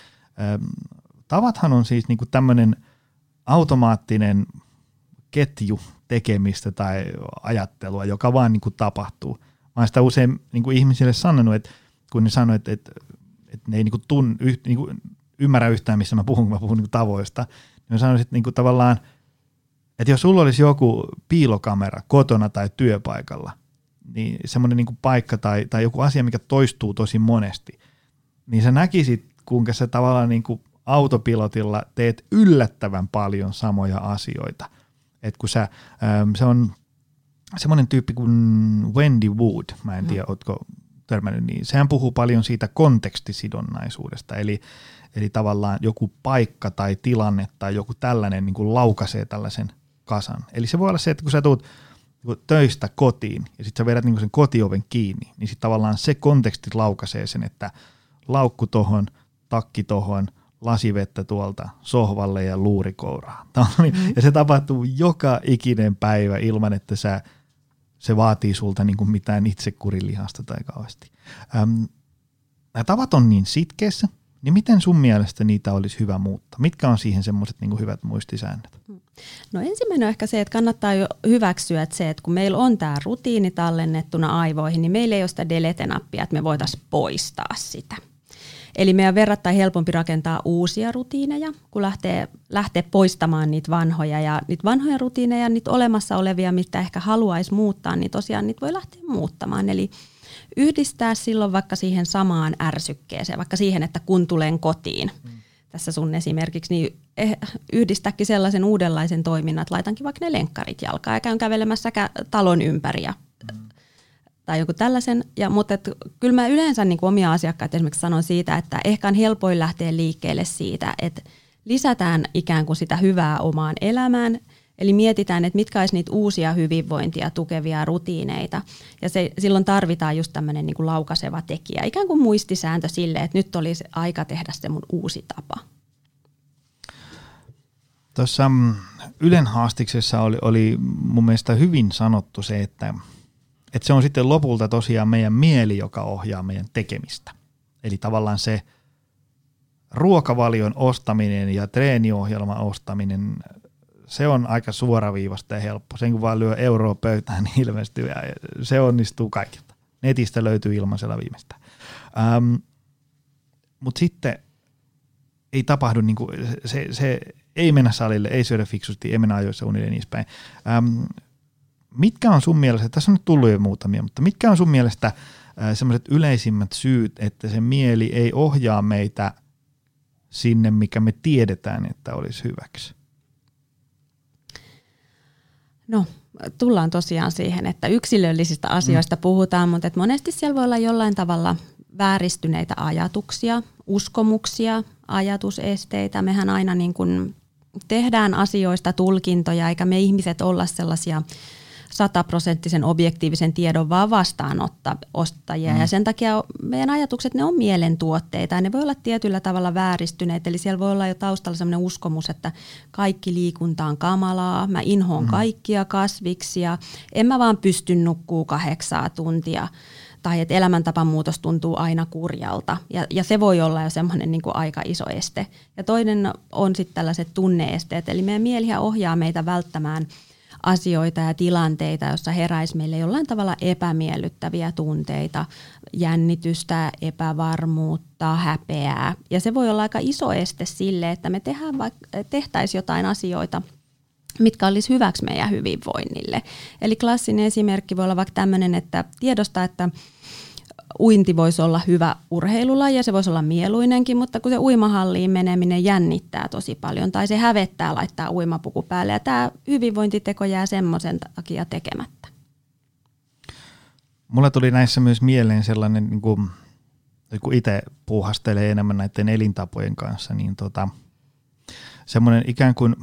tavathan on siis niinku tämmöinen automaattinen ketju tekemistä tai ajattelua, joka vaan niinku tapahtuu. Mä oon sitä usein niinku ihmisille sanonut, että kun ne sanoo, että, että, että ne ei niinku tun, yht, niinku ymmärrä yhtään, missä mä puhun, kun mä puhun niinku tavoista, niin mä sanoisin, että niinku tavallaan – että jos sulla olisi joku piilokamera kotona tai työpaikalla, niin semmoinen niin paikka tai, tai joku asia, mikä toistuu tosi monesti, niin sä näkisit, kuinka sä tavallaan niin kuin autopilotilla teet yllättävän paljon samoja asioita. Et kun sä, se on semmoinen tyyppi kuin Wendy Wood, mä en tiedä, mm. ootko törmännyt niin, sehän puhuu paljon siitä kontekstisidonnaisuudesta, eli, eli tavallaan joku paikka tai tilanne tai joku tällainen niin kuin laukaisee tällaisen kasan. Eli se voi olla se, että kun sä tulet niinku töistä kotiin ja sitten sä vedät niinku sen kotioven kiinni, niin sitten tavallaan se konteksti laukaisee sen, että laukku tohon, takki tohon, lasivettä tuolta sohvalle ja luurikouraa. *laughs* Mm. Ja se tapahtuu joka ikinen päivä ilman, että sä, se vaatii sulta niin kuin mitään itsekurilihasta tai kauheasti. Ähm, nämä tavat on niin sitkeessä, niin miten sun mielestä niitä olisi hyvä muuttaa? Mitkä on siihen semmoiset niin hyvät muistisäännöt? No ensimmäinen on ehkä se, että kannattaa jo hyväksyä että se, että kun meillä on tämä rutiini tallennettuna aivoihin, niin meillä ei ole sitä delete-nappia, että me voitaisiin poistaa sitä. Eli meidän verrattain helpompi rakentaa uusia rutiineja, kun lähtee, lähtee poistamaan niitä vanhoja. Ja niitä vanhoja rutiineja, niitä olemassa olevia, mitä ehkä haluaisi muuttaa, niin tosiaan niitä voi lähteä muuttamaan. Eli yhdistää silloin vaikka siihen samaan ärsykkeeseen, vaikka siihen, että kun tulen kotiin, mm. tässä sun esimerkiksi, niin eh, yhdistääkin sellaisen uudenlaisen toiminnan, että laitankin vaikka ne lenkkarit jalkaan ja käyn kävelemässä talon ympäri ja, mm. tai joku tällaisen. Ja, mutta et, kyllä mä yleensä niin kuin omia asiakkaita esimerkiksi sanon siitä, että ehkä on helpoin lähteä liikkeelle siitä, että lisätään ikään kuin sitä hyvää omaan elämään – Eli mietitään, että mitkä olisi niitä uusia hyvinvointia tukevia rutiineita. Ja se, silloin tarvitaan just tämmöinen niin kuin laukaseva tekijä, ikään kuin muistisääntö sille, että nyt olisi aika tehdä se mun uusi tapa. Tuossa mm, Ylen haastiksessa oli, oli mun mielestä hyvin sanottu se, että, että se on sitten lopulta tosiaan meidän mieli, joka ohjaa meidän tekemistä. Eli tavallaan se ruokavalion ostaminen ja treeniohjelman ostaminen se on aika suoraviivasta ja helppo. Sen kun vaan lyö euroa pöytään, *laughs* niin ilmestyy ja se onnistuu kaikilta. Netistä löytyy ilmaisella viimeistä. Ähm, Mutta sitten ei tapahdu, niin kuin, se, se ei mennä salille, ei syödä fiksusti, ei mennä ajoissa unille niin päin. Ähm, mitkä on sun mielestä, tässä on nyt tullut jo muutamia, mutta mitkä on sun mielestä äh, sellaiset yleisimmät syyt, että se mieli ei ohjaa meitä sinne, mikä me tiedetään, että olisi hyväksi? No, tullaan tosiaan siihen, että yksilöllisistä asioista mm. puhutaan, mutta että monesti siellä voi olla jollain tavalla vääristyneitä ajatuksia, uskomuksia, ajatusesteitä. Mehän aina niin kuin tehdään asioista tulkintoja, eikä me ihmiset olla sellaisia sataprosenttisen objektiivisen tiedon vaan vastaanottajia. Mm. Ja sen takia meidän ajatukset, ne on mielentuotteita ja ne voi olla tietyllä tavalla vääristyneet. Eli siellä voi olla jo taustalla sellainen uskomus, että kaikki liikunta on kamalaa, mä inhoon mm. kaikkia kasviksia, en mä vaan pysty nukkuu kahdeksaa tuntia tai että elämäntapamuutos tuntuu aina kurjalta. Ja, ja se voi olla jo semmoinen niin aika iso este. Ja toinen on sitten tällaiset tunneesteet, eli meidän mielihän ohjaa meitä välttämään asioita ja tilanteita, joissa heräisi meille jollain tavalla epämiellyttäviä tunteita, jännitystä, epävarmuutta, häpeää. Ja se voi olla aika iso este sille, että me tehdään tehtäisiin jotain asioita – mitkä olisi hyväksi meidän hyvinvoinnille. Eli klassinen esimerkki voi olla vaikka tämmöinen, että tiedosta, että uinti voisi olla hyvä urheilulaji ja se voisi olla mieluinenkin, mutta kun se uimahalliin meneminen jännittää tosi paljon tai se hävettää laittaa uimapuku päälle ja tämä hyvinvointiteko jää semmoisen takia tekemättä. Mulla tuli näissä myös mieleen sellainen, niin kuin, kun itse puuhastelee enemmän näiden elintapojen kanssa, niin tota, semmoinen ikään kuin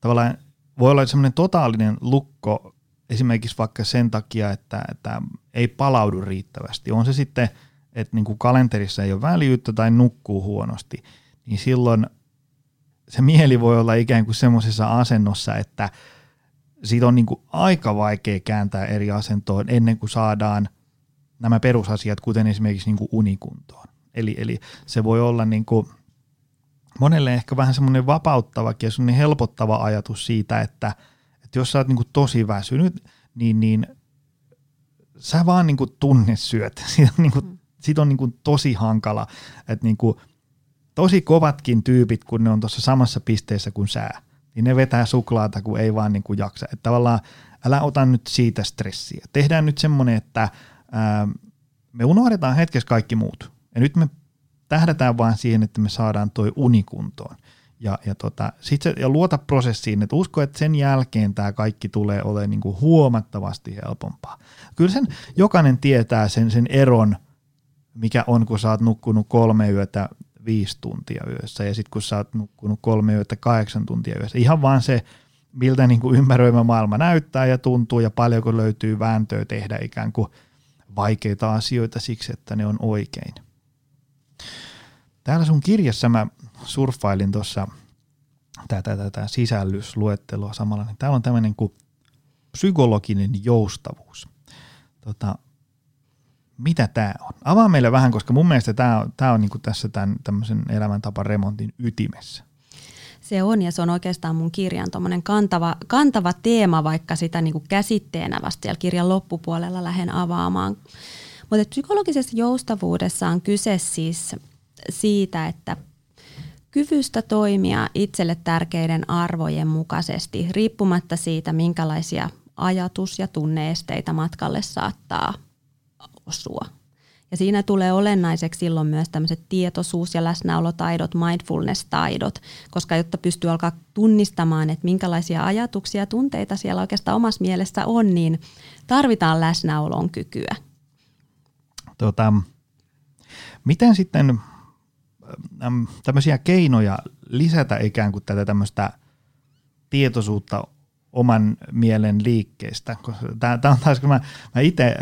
tavallaan voi olla semmoinen totaalinen lukko esimerkiksi vaikka sen takia, että, että ei palaudu riittävästi. On se sitten, että niin kuin kalenterissa ei ole väljyyttä tai nukkuu huonosti, niin silloin se mieli voi olla ikään kuin semmoisessa asennossa, että siitä on niin kuin aika vaikea kääntää eri asentoon ennen kuin saadaan nämä perusasiat, kuten esimerkiksi niin kuin unikuntoon. Eli, eli se voi olla niin kuin monelle ehkä vähän semmoinen vapauttava ja semmoinen helpottava ajatus siitä, että, että jos sä oot niin kuin tosi väsynyt, niin, niin sä vaan niin kuin tunne syöt. *laughs* Siitä on, niin kuin, mm. siitä on niin kuin tosi hankala, että niin kuin, tosi kovatkin tyypit, kun ne on tuossa samassa pisteessä kuin sä, niin ne vetää suklaata, kun ei vaan niin kuin jaksa. Että tavallaan älä ota nyt siitä stressiä. Tehdään nyt semmoinen, että ää, me unohdetaan hetkessä kaikki muut. Ja nyt me tähdätään vaan siihen, että me saadaan toi unikuntoon ja, ja, tota, sit se, ja luota prosessiin, että usko, että sen jälkeen tämä kaikki tulee olemaan niin kuin huomattavasti helpompaa. Kyllä sen jokainen tietää sen, sen eron, mikä on, kun sä oot nukkunut kolme yötä viisi tuntia yössä ja sitten kun sä oot nukkunut kolme yötä kahdeksan tuntia yössä. Ihan vaan se, miltä niin kuin ympäröimä maailma näyttää ja tuntuu ja paljonko löytyy vääntöä tehdä ikään kuin vaikeita asioita siksi, että ne on oikein. Täällä sun kirjassa mä surffailin tuossa tätä, tätä sisällysluettelua samalla, niin täällä on tämmöinen kuin psykologinen joustavuus. Tota, mitä tämä on? Avaa meille vähän, koska mun mielestä tämä on, tää on niinku tässä tämän tämmöisen elämäntapan remontin ytimessä. Se on ja se on oikeastaan mun kirjan kantava, kantava teema, vaikka sitä niinku käsitteenä vasta siellä kirjan loppupuolella lähden avaamaan. Mutta psykologisessa joustavuudessa on kyse siis siitä, että kyvystä toimia itselle tärkeiden arvojen mukaisesti, riippumatta siitä, minkälaisia ajatus- ja tunneesteitä matkalle saattaa osua. Ja siinä tulee olennaiseksi silloin myös tämmöiset tietoisuus- ja läsnäolotaidot, mindfulness-taidot, koska jotta pystyy alkaa tunnistamaan, että minkälaisia ajatuksia ja tunteita siellä oikeastaan omassa mielessä on, niin tarvitaan läsnäolon kykyä. Tota, miten sitten tämmöisiä keinoja lisätä ikään kuin tätä tämmöistä tietoisuutta oman mielen liikkeestä. Tämä on taas, kun mä, mä itse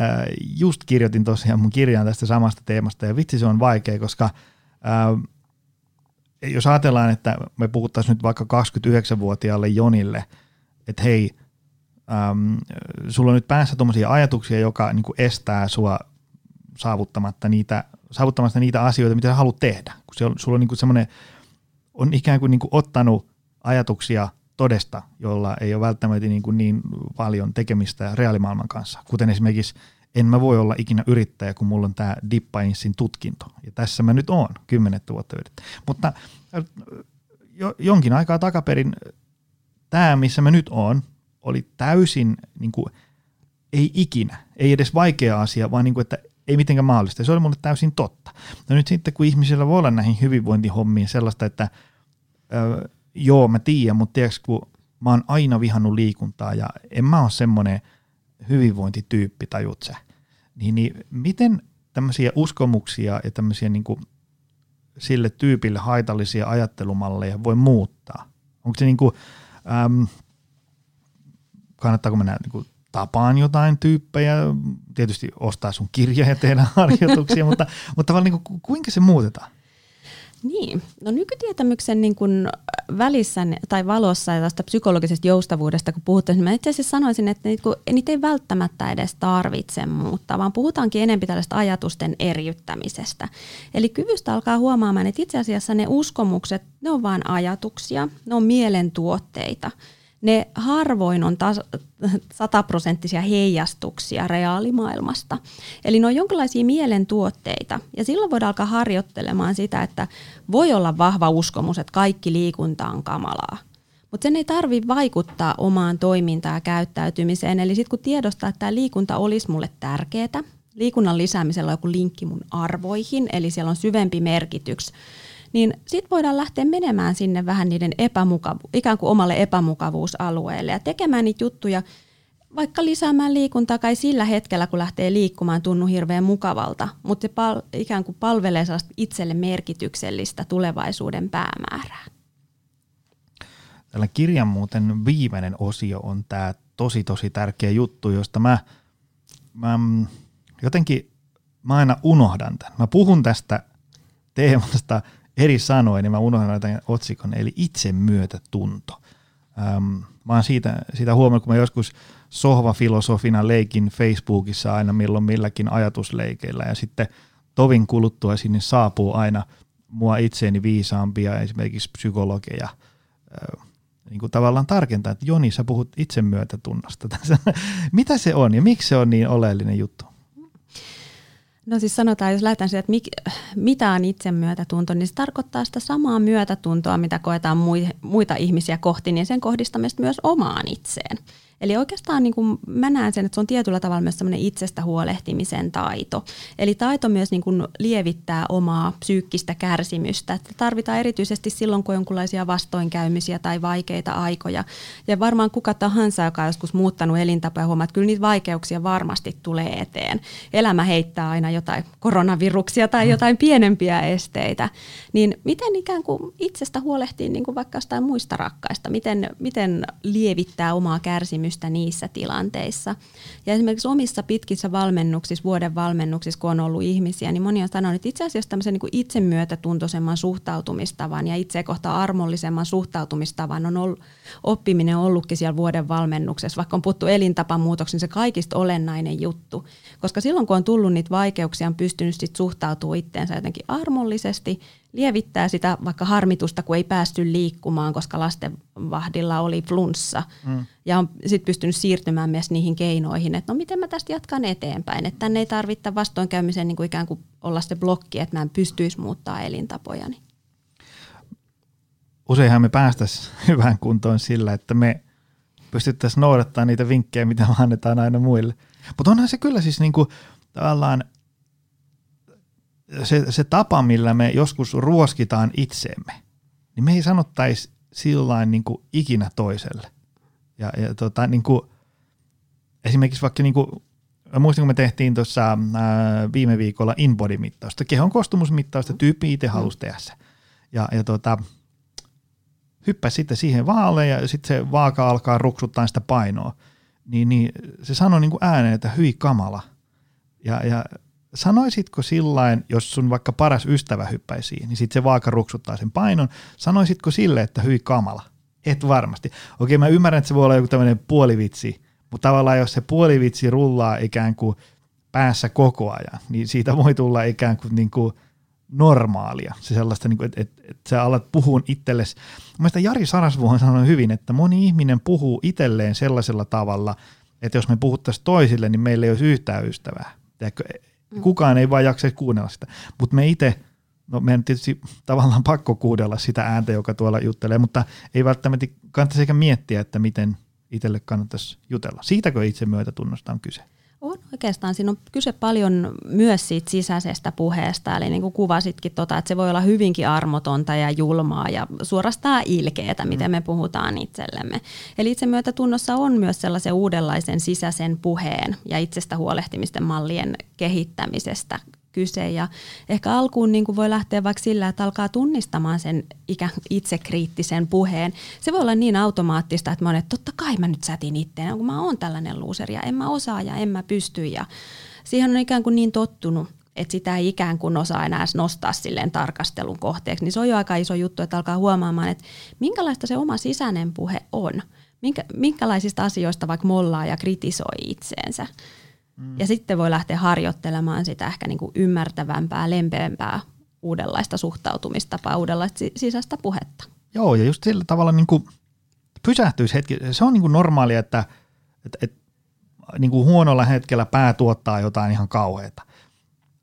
just kirjoitin tosiaan mun kirjaan tästä samasta teemasta ja vitsi se on vaikea, koska ää, jos ajatellaan, että me puhuttaisiin nyt vaikka 29-vuotiaalle Jonille, että hei, äm, sulla on nyt päässä tuommoisia ajatuksia, joka niin estää sua saavuttamatta niitä saavuttamasta niitä asioita, mitä sä haluat tehdä. Kun se on, sulla on niin semmoinen, on ikään kuin, niin kuin ottanut ajatuksia todesta, jolla ei ole välttämättä niin, kuin niin paljon tekemistä reaalimaailman kanssa. Kuten esimerkiksi en mä voi olla ikinä yrittäjä, kun mulla on tämä Dippainsin tutkinto. Ja tässä mä nyt oon, kymmenettä vuotta yrittäjä. Mutta jo, jonkin aikaa takaperin tämä, missä mä nyt oon, oli täysin, niin kuin, ei ikinä, ei edes vaikea asia, vaan niin kuin, että ei mitenkään mahdollista. Se oli mulle täysin totta. No nyt sitten, kun ihmisillä voi olla näihin hyvinvointihommiin sellaista, että ö, joo, mä tiedän, mutta tiedätkö, kun mä oon aina vihannut liikuntaa ja en mä ole semmoinen hyvinvointityyppi, tajut sä. Niin, niin miten tämmöisiä uskomuksia ja tämmöisiä niin kuin sille tyypille haitallisia ajattelumalleja voi muuttaa? Onko se niin kuin, äm, kannattaako mennä niin kuin tapaan jotain tyyppejä, tietysti ostaa sun kirja ja tehdä *laughs* harjoituksia, mutta, mutta niin kuin, kuinka se muutetaan? Niin, no nykytietämyksen niin kuin välissä tai valossa ja tästä psykologisesta joustavuudesta, kun puhutaan, niin mä itse asiassa sanoisin, että niitä, niitä ei välttämättä edes tarvitse muuttaa, vaan puhutaankin enemmän tällaista ajatusten eriyttämisestä. Eli kyvystä alkaa huomaamaan, että itse asiassa ne uskomukset, ne on vain ajatuksia, ne on mielentuotteita – ne harvoin on sataprosenttisia heijastuksia reaalimaailmasta. Eli ne on jonkinlaisia mielentuotteita ja silloin voidaan alkaa harjoittelemaan sitä, että voi olla vahva uskomus, että kaikki liikunta on kamalaa. Mutta sen ei tarvitse vaikuttaa omaan toimintaan ja käyttäytymiseen. Eli sitten kun tiedostaa, että tämä liikunta olisi mulle tärkeää, liikunnan lisäämisellä on joku linkki mun arvoihin, eli siellä on syvempi merkitys niin sitten voidaan lähteä menemään sinne vähän niiden epämukavu- ikään kuin omalle epämukavuusalueelle ja tekemään niitä juttuja, vaikka lisäämään liikuntaa kai sillä hetkellä, kun lähtee liikkumaan, tunnu hirveän mukavalta, mutta se pal- ikään kuin palvelee itselle merkityksellistä tulevaisuuden päämäärää. Tällä kirjan muuten viimeinen osio on tämä tosi tosi tärkeä juttu, josta mä, mä jotenkin mä aina unohdan tämän. Mä puhun tästä teemasta eri sanoin, niin mä unohdan tämän otsikon, eli itsemyötätunto. Ähm, mä oon siitä, siitä huomannut, kun mä joskus sohvafilosofina leikin Facebookissa aina milloin milläkin ajatusleikeillä, ja sitten tovin kuluttua sinne saapuu aina mua itseeni viisaampia esimerkiksi psykologeja, äh, niin kuin tavallaan tarkentaa, että Joni, sä puhut itsemyötätunnosta. *laughs* Mitä se on ja miksi se on niin oleellinen juttu? No siis sanotaan, jos lähdetään siitä, että mik, mitä on itsemyötätunto, niin se tarkoittaa sitä samaa myötätuntoa, mitä koetaan muita ihmisiä kohti, niin sen kohdistamista myös omaan itseen. Eli oikeastaan niin kuin mä näen sen, että se on tietyllä tavalla myös semmoinen itsestä huolehtimisen taito. Eli taito myös niin kuin lievittää omaa psyykkistä kärsimystä. Että tarvitaan erityisesti silloin, kun on jonkinlaisia vastoinkäymisiä tai vaikeita aikoja. Ja varmaan kuka tahansa, joka on joskus muuttanut elintapoja, huomaa, että kyllä niitä vaikeuksia varmasti tulee eteen. Elämä heittää aina jotain koronaviruksia tai mm. jotain pienempiä esteitä. Niin miten ikään kuin itsestä huolehtii niin kuin vaikka jostain muista rakkaista? Miten, miten lievittää omaa kärsimystä? Kärsimystä niissä tilanteissa. Ja esimerkiksi omissa pitkissä valmennuksissa, vuoden valmennuksissa, kun on ollut ihmisiä, niin moni on sanonut, että itse asiassa tämmöisen niin itsemyötätuntoisemman suhtautumistavan ja itse kohta armollisemman suhtautumistavan on ollut, oppiminen on ollutkin siellä vuoden valmennuksessa. Vaikka on puhuttu elintapamuutoksen, niin se kaikista olennainen juttu. Koska silloin, kun on tullut niitä vaikeuksia, on pystynyt sit suhtautumaan itteensä jotenkin armollisesti – lievittää sitä vaikka harmitusta, kun ei päästy liikkumaan, koska lastenvahdilla oli flunssa. Mm. Ja on sitten pystynyt siirtymään myös niihin keinoihin, että no miten mä tästä jatkan eteenpäin. Että tänne ei tarvitse vastoinkäymisen niin kuin ikään kuin olla se blokki, että mä en pystyisi muuttaa elintapojani. Useinhan me päästäisiin *laughs* hyvään kuntoon sillä, että me pystyttäisiin noudattamaan niitä vinkkejä, mitä me annetaan aina muille. Mutta onhan se kyllä siis niin kuin, tavallaan se, se tapa, millä me joskus ruoskitaan itsemme, niin me ei sanottaisi sillä niin ikinä toiselle. Ja, ja tota, niin kuin, esimerkiksi vaikka niin kuin, muistin, kun me tehtiin tuossa viime viikolla InBody-mittausta, kehon koostumusmittausta, tyyppi itse halusi tehdä se. Ja, ja tota, hyppäsi sitten siihen vaalle ja sitten se vaaka alkaa ruksuttaa sitä painoa. Niin, niin se sanoi niin kuin ääneen, että hyi kamala. Ja, ja sanoisitko sillain, jos sun vaikka paras ystävä hyppäisi niin sitten se vaaka ruksuttaa sen painon, sanoisitko sille, että hyi kamala? Et varmasti. Okei, mä ymmärrän, että se voi olla joku tämmöinen puolivitsi, mutta tavallaan jos se puolivitsi rullaa ikään kuin päässä koko ajan, niin siitä voi tulla ikään kuin, niin kuin normaalia. Se sellaista, niin että, että, että sä alat puhua itsellesi. Mielestäni Jari Sarasvuo on sanonut hyvin, että moni ihminen puhuu itselleen sellaisella tavalla, että jos me puhuttaisiin toisille, niin meillä ei olisi yhtään ystävää. Mm. Kukaan ei vaan jaksa kuunnella sitä. Mutta me itse, no meidän tietysti tavallaan pakko kuudella sitä ääntä, joka tuolla juttelee, mutta ei välttämättä kannattaisi eikä miettiä, että miten itselle kannattaisi jutella. Siitäkö itse myötätunnosta on kyse? On oikeastaan. Siinä on kyse paljon myös siitä sisäisestä puheesta. Eli niin kuin kuvasitkin, tota, että se voi olla hyvinkin armotonta ja julmaa ja suorastaan ilkeätä, miten me puhutaan itsellemme. Eli itsemyötätunnossa on myös sellaisen uudenlaisen sisäisen puheen ja itsestä huolehtimisten mallien kehittämisestä kyse. Ja ehkä alkuun niin kuin voi lähteä vaikka sillä, että alkaa tunnistamaan sen ikään itsekriittisen puheen. Se voi olla niin automaattista, että mä olen, että totta kai mä nyt sätin itteen, kun mä oon tällainen loser ja en mä osaa ja en mä pysty. Ja siihen on ikään kuin niin tottunut, että sitä ei ikään kuin osaa enää nostaa silleen tarkastelun kohteeksi, niin se on jo aika iso juttu, että alkaa huomaamaan, että minkälaista se oma sisäinen puhe on. Minkä, minkälaisista asioista vaikka mollaa ja kritisoi itseensä. Mm. Ja sitten voi lähteä harjoittelemaan sitä ehkä niin kuin ymmärtävämpää, lempeämpää, uudenlaista suhtautumistapaa, uudenlaista sisäistä puhetta. Joo, ja just sillä tavalla niin kuin pysähtyisi hetki. Se on niin kuin normaalia, että, että, että niin kuin huonolla hetkellä pää tuottaa jotain ihan kauheata.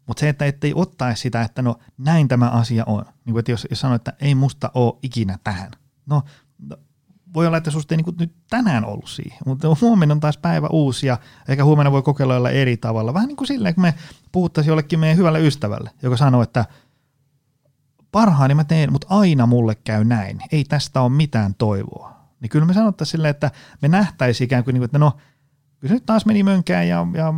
Mutta se, että ettei ottaisi sitä, että no näin tämä asia on. Niin kuin, että jos, jos sanoo, että ei musta ole ikinä tähän. No, no voi olla, että susta ei niin nyt tänään ollut siihen, mutta huomenna on taas päivä uusi ja ehkä huomenna voi kokeilla eri tavalla. Vähän niin kuin silleen, kun me puhuttaisiin jollekin meidän hyvälle ystävälle, joka sanoo, että parhaani mä teen, mutta aina mulle käy näin. Ei tästä ole mitään toivoa. Niin kyllä me sanottaisiin silleen, että me nähtäisiin ikään kuin, niin että no, kyllä se nyt taas meni mönkään ja, ja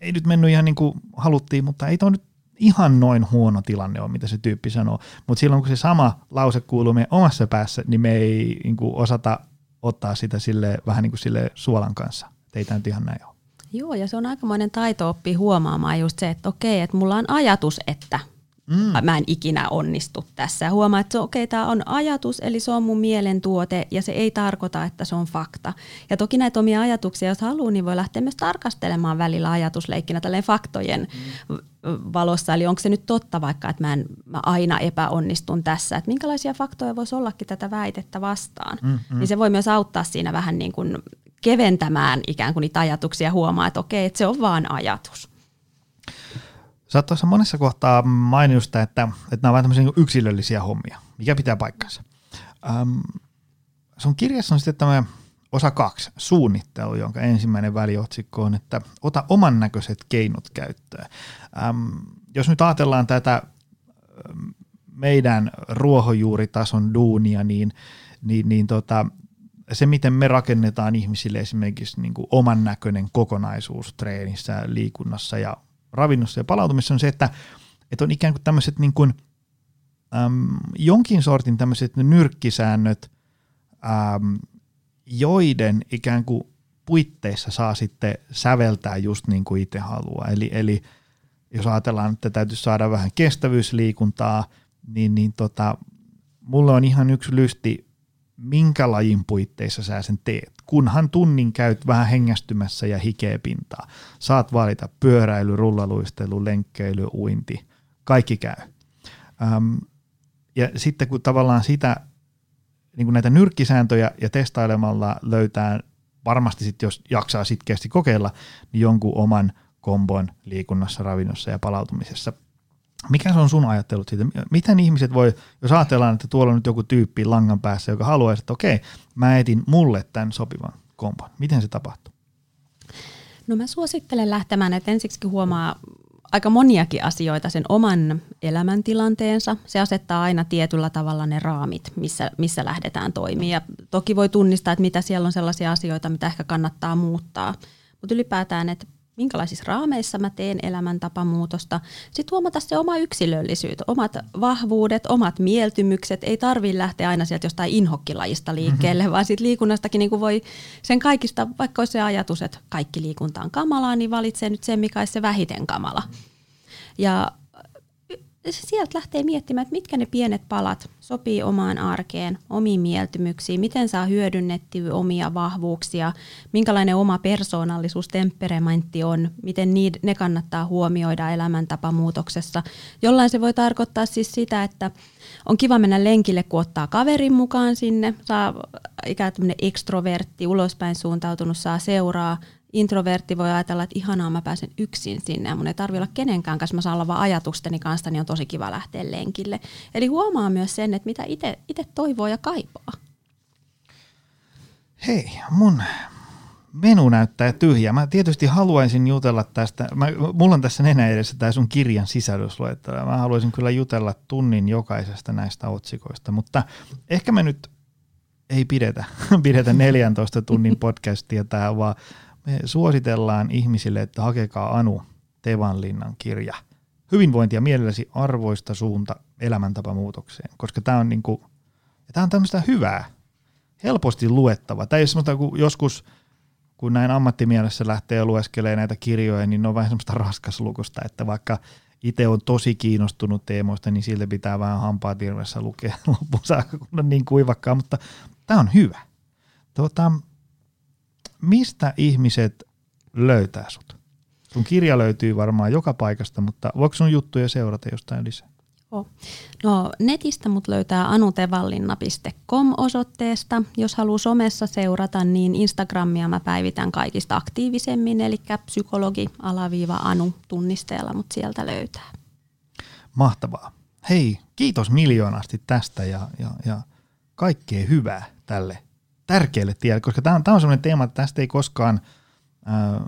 ei nyt mennyt ihan niin kuin haluttiin, mutta ei toi nyt ihan noin huono tilanne on, mitä se tyyppi sanoo. Mutta silloin kun se sama lause kuuluu meidän omassa päässä, niin me ei niin kuin, osata ottaa sitä sille, vähän niin kuin sille suolan kanssa. Ei tämä nyt ihan näin ole. Joo, ja se on aikamoinen taito oppia huomaamaan just se, että okei, että mulla on ajatus, että Mm. Mä en ikinä onnistu tässä. Huomaa, että okei, okay, tämä on ajatus, eli se on mun mielen tuote ja se ei tarkoita, että se on fakta. Ja toki näitä omia ajatuksia, jos haluaa, niin voi lähteä myös tarkastelemaan välillä ajatusleikkinä tälleen faktojen mm. valossa. Eli onko se nyt totta vaikka, että mä, en, mä aina epäonnistun tässä. Että minkälaisia faktoja voisi ollakin tätä väitettä vastaan. Mm, mm. Niin se voi myös auttaa siinä vähän niin kuin keventämään ikään kuin niitä ajatuksia huomaa, että okei, että se on vaan ajatus. Sä oot tuossa monessa kohtaa mainitusta, että, että nämä ovat tämmöisiä niin yksilöllisiä hommia, mikä pitää paikkansa. Ähm, sun kirjassa on sitten tämä osa kaksi, suunnittelu, jonka ensimmäinen väliotsikko on, että ota oman näköiset keinot käyttöön. Ähm, jos nyt ajatellaan tätä meidän ruohonjuuritason duunia, niin, niin, niin tota, se, miten me rakennetaan ihmisille esimerkiksi niin kuin oman näköinen kokonaisuus treenissä, liikunnassa ja ravinnossa ja palautumisessa on se, että, että on ikään kuin tämmöiset niin kuin, äm, jonkin sortin tämmöiset nyrkkisäännöt, äm, joiden ikään kuin puitteissa saa sitten säveltää just niin kuin itse haluaa. Eli, eli jos ajatellaan, että täytyy saada vähän kestävyysliikuntaa, niin, niin tota, mulle on ihan yksi lysti, minkä lajin puitteissa sä sen teet kunhan tunnin käyt vähän hengästymässä ja hikeä pintaa. Saat valita pyöräily, rullaluistelu, lenkkeily, uinti, kaikki käy. Öm, ja sitten kun tavallaan sitä, niin kuin näitä nyrkkisääntöjä ja testailemalla löytää varmasti sitten, jos jaksaa sitkeästi kokeilla, niin jonkun oman kombon liikunnassa, ravinnossa ja palautumisessa. Mikä se on sun ajattelut siitä? Miten ihmiset voi, jos ajatellaan, että tuolla on nyt joku tyyppi langan päässä, joka haluaisi, että okei, mä etin mulle tämän sopivan kompon. Miten se tapahtuu? No mä suosittelen lähtemään, että ensiksi huomaa aika moniakin asioita sen oman elämäntilanteensa. Se asettaa aina tietyllä tavalla ne raamit, missä, missä lähdetään toimimaan. Ja toki voi tunnistaa, että mitä siellä on sellaisia asioita, mitä ehkä kannattaa muuttaa. Mutta ylipäätään, että minkälaisissa raameissa mä teen elämäntapamuutosta. Sitten huomata se oma yksilöllisyys, omat vahvuudet, omat mieltymykset. Ei tarvitse lähteä aina sieltä jostain inhokkilajista liikkeelle, mm-hmm. vaan sitten liikunnastakin niin voi sen kaikista, vaikka olisi se ajatus, että kaikki liikunta on kamalaa, niin valitsee nyt sen, mikä olisi se vähiten kamala. Ja sieltä lähtee miettimään, että mitkä ne pienet palat sopii omaan arkeen, omiin mieltymyksiin, miten saa hyödynnettyä omia vahvuuksia, minkälainen oma persoonallisuus, temperamentti on, miten ne kannattaa huomioida elämäntapamuutoksessa. Jollain se voi tarkoittaa siis sitä, että on kiva mennä lenkille, kun ottaa kaverin mukaan sinne, saa ikään kuin ekstrovertti, ulospäin suuntautunut, saa seuraa, introvertti voi ajatella, että ihanaa mä pääsen yksin sinne ja mun ei tarvi olla kenenkään kanssa, mä saan olla vaan ajatusteni kanssa, niin on tosi kiva lähteä lenkille. Eli huomaa myös sen, että mitä itse toivoo ja kaipaa. Hei, mun menu näyttää tyhjä. Mä tietysti haluaisin jutella tästä, mä, mulla on tässä nenä edessä tämä sun kirjan sisällysluettelo. Mä haluaisin kyllä jutella tunnin jokaisesta näistä otsikoista, mutta ehkä me nyt ei pidetä, *laughs* pidetä 14 tunnin podcastia tää, vaan me suositellaan ihmisille, että hakekaa Anu Tevanlinnan kirja. Hyvinvointia mielelläsi arvoista suunta elämäntapamuutokseen, koska tämä on, niinku, tää on tämmöistä hyvää, helposti luettava. Tämä ei ole semmoista, kun joskus kun näin ammattimielessä lähtee lueskelemaan näitä kirjoja, niin ne on vähän semmoista raskaslukusta, että vaikka itse on tosi kiinnostunut teemoista, niin silti pitää vähän hampaa tirvessä lukea *laughs* loppuun saakka, kun on niin kuivakkaa, mutta tämä on hyvä. Tuota, mistä ihmiset löytää sut? Sun kirja löytyy varmaan joka paikasta, mutta voiko sun juttuja seurata jostain lisää? Oh. No netistä mut löytää anutevallinna.com osoitteesta. Jos haluaa somessa seurata, niin Instagramia mä päivitän kaikista aktiivisemmin, eli psykologi alaviiva anu tunnisteella mut sieltä löytää. Mahtavaa. Hei, kiitos miljoonasti tästä ja, ja, ja kaikkea hyvää tälle tärkeälle tielle, koska tämä on, tämä on sellainen teema, että tästä ei koskaan äh,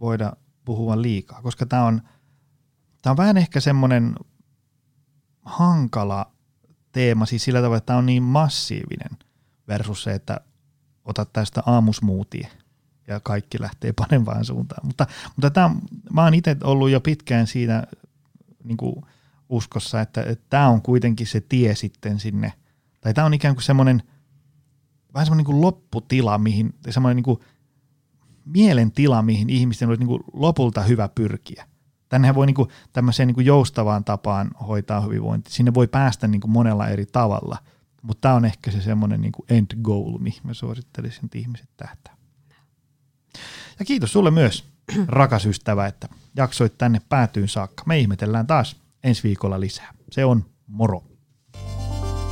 voida puhua liikaa, koska tämä on, tämä on vähän ehkä semmoinen hankala teema, siis sillä tavalla, että tämä on niin massiivinen versus se, että otat tästä aamusmuutia ja kaikki lähtee parempaan suuntaan. Mutta, mutta tämä, mä oon itse ollut jo pitkään siinä niin kuin uskossa, että, että tämä on kuitenkin se tie sitten sinne, tai tämä on ikään kuin semmoinen – vähän semmoinen niin lopputila, mihin, semmoinen niin kuin mielentila, mihin ihmisten olisi niin kuin lopulta hyvä pyrkiä. Tännehän voi niin kuin tämmöiseen niin kuin joustavaan tapaan hoitaa hyvinvointi. Sinne voi päästä niin kuin monella eri tavalla, mutta tämä on ehkä se semmoinen niin kuin end goal, mihin mä suosittelisin, että ihmiset tähtää. Ja kiitos sulle myös, *clears throat* rakas ystävä, että jaksoit tänne päätyyn saakka. Me ihmetellään taas ensi viikolla lisää. Se on moro.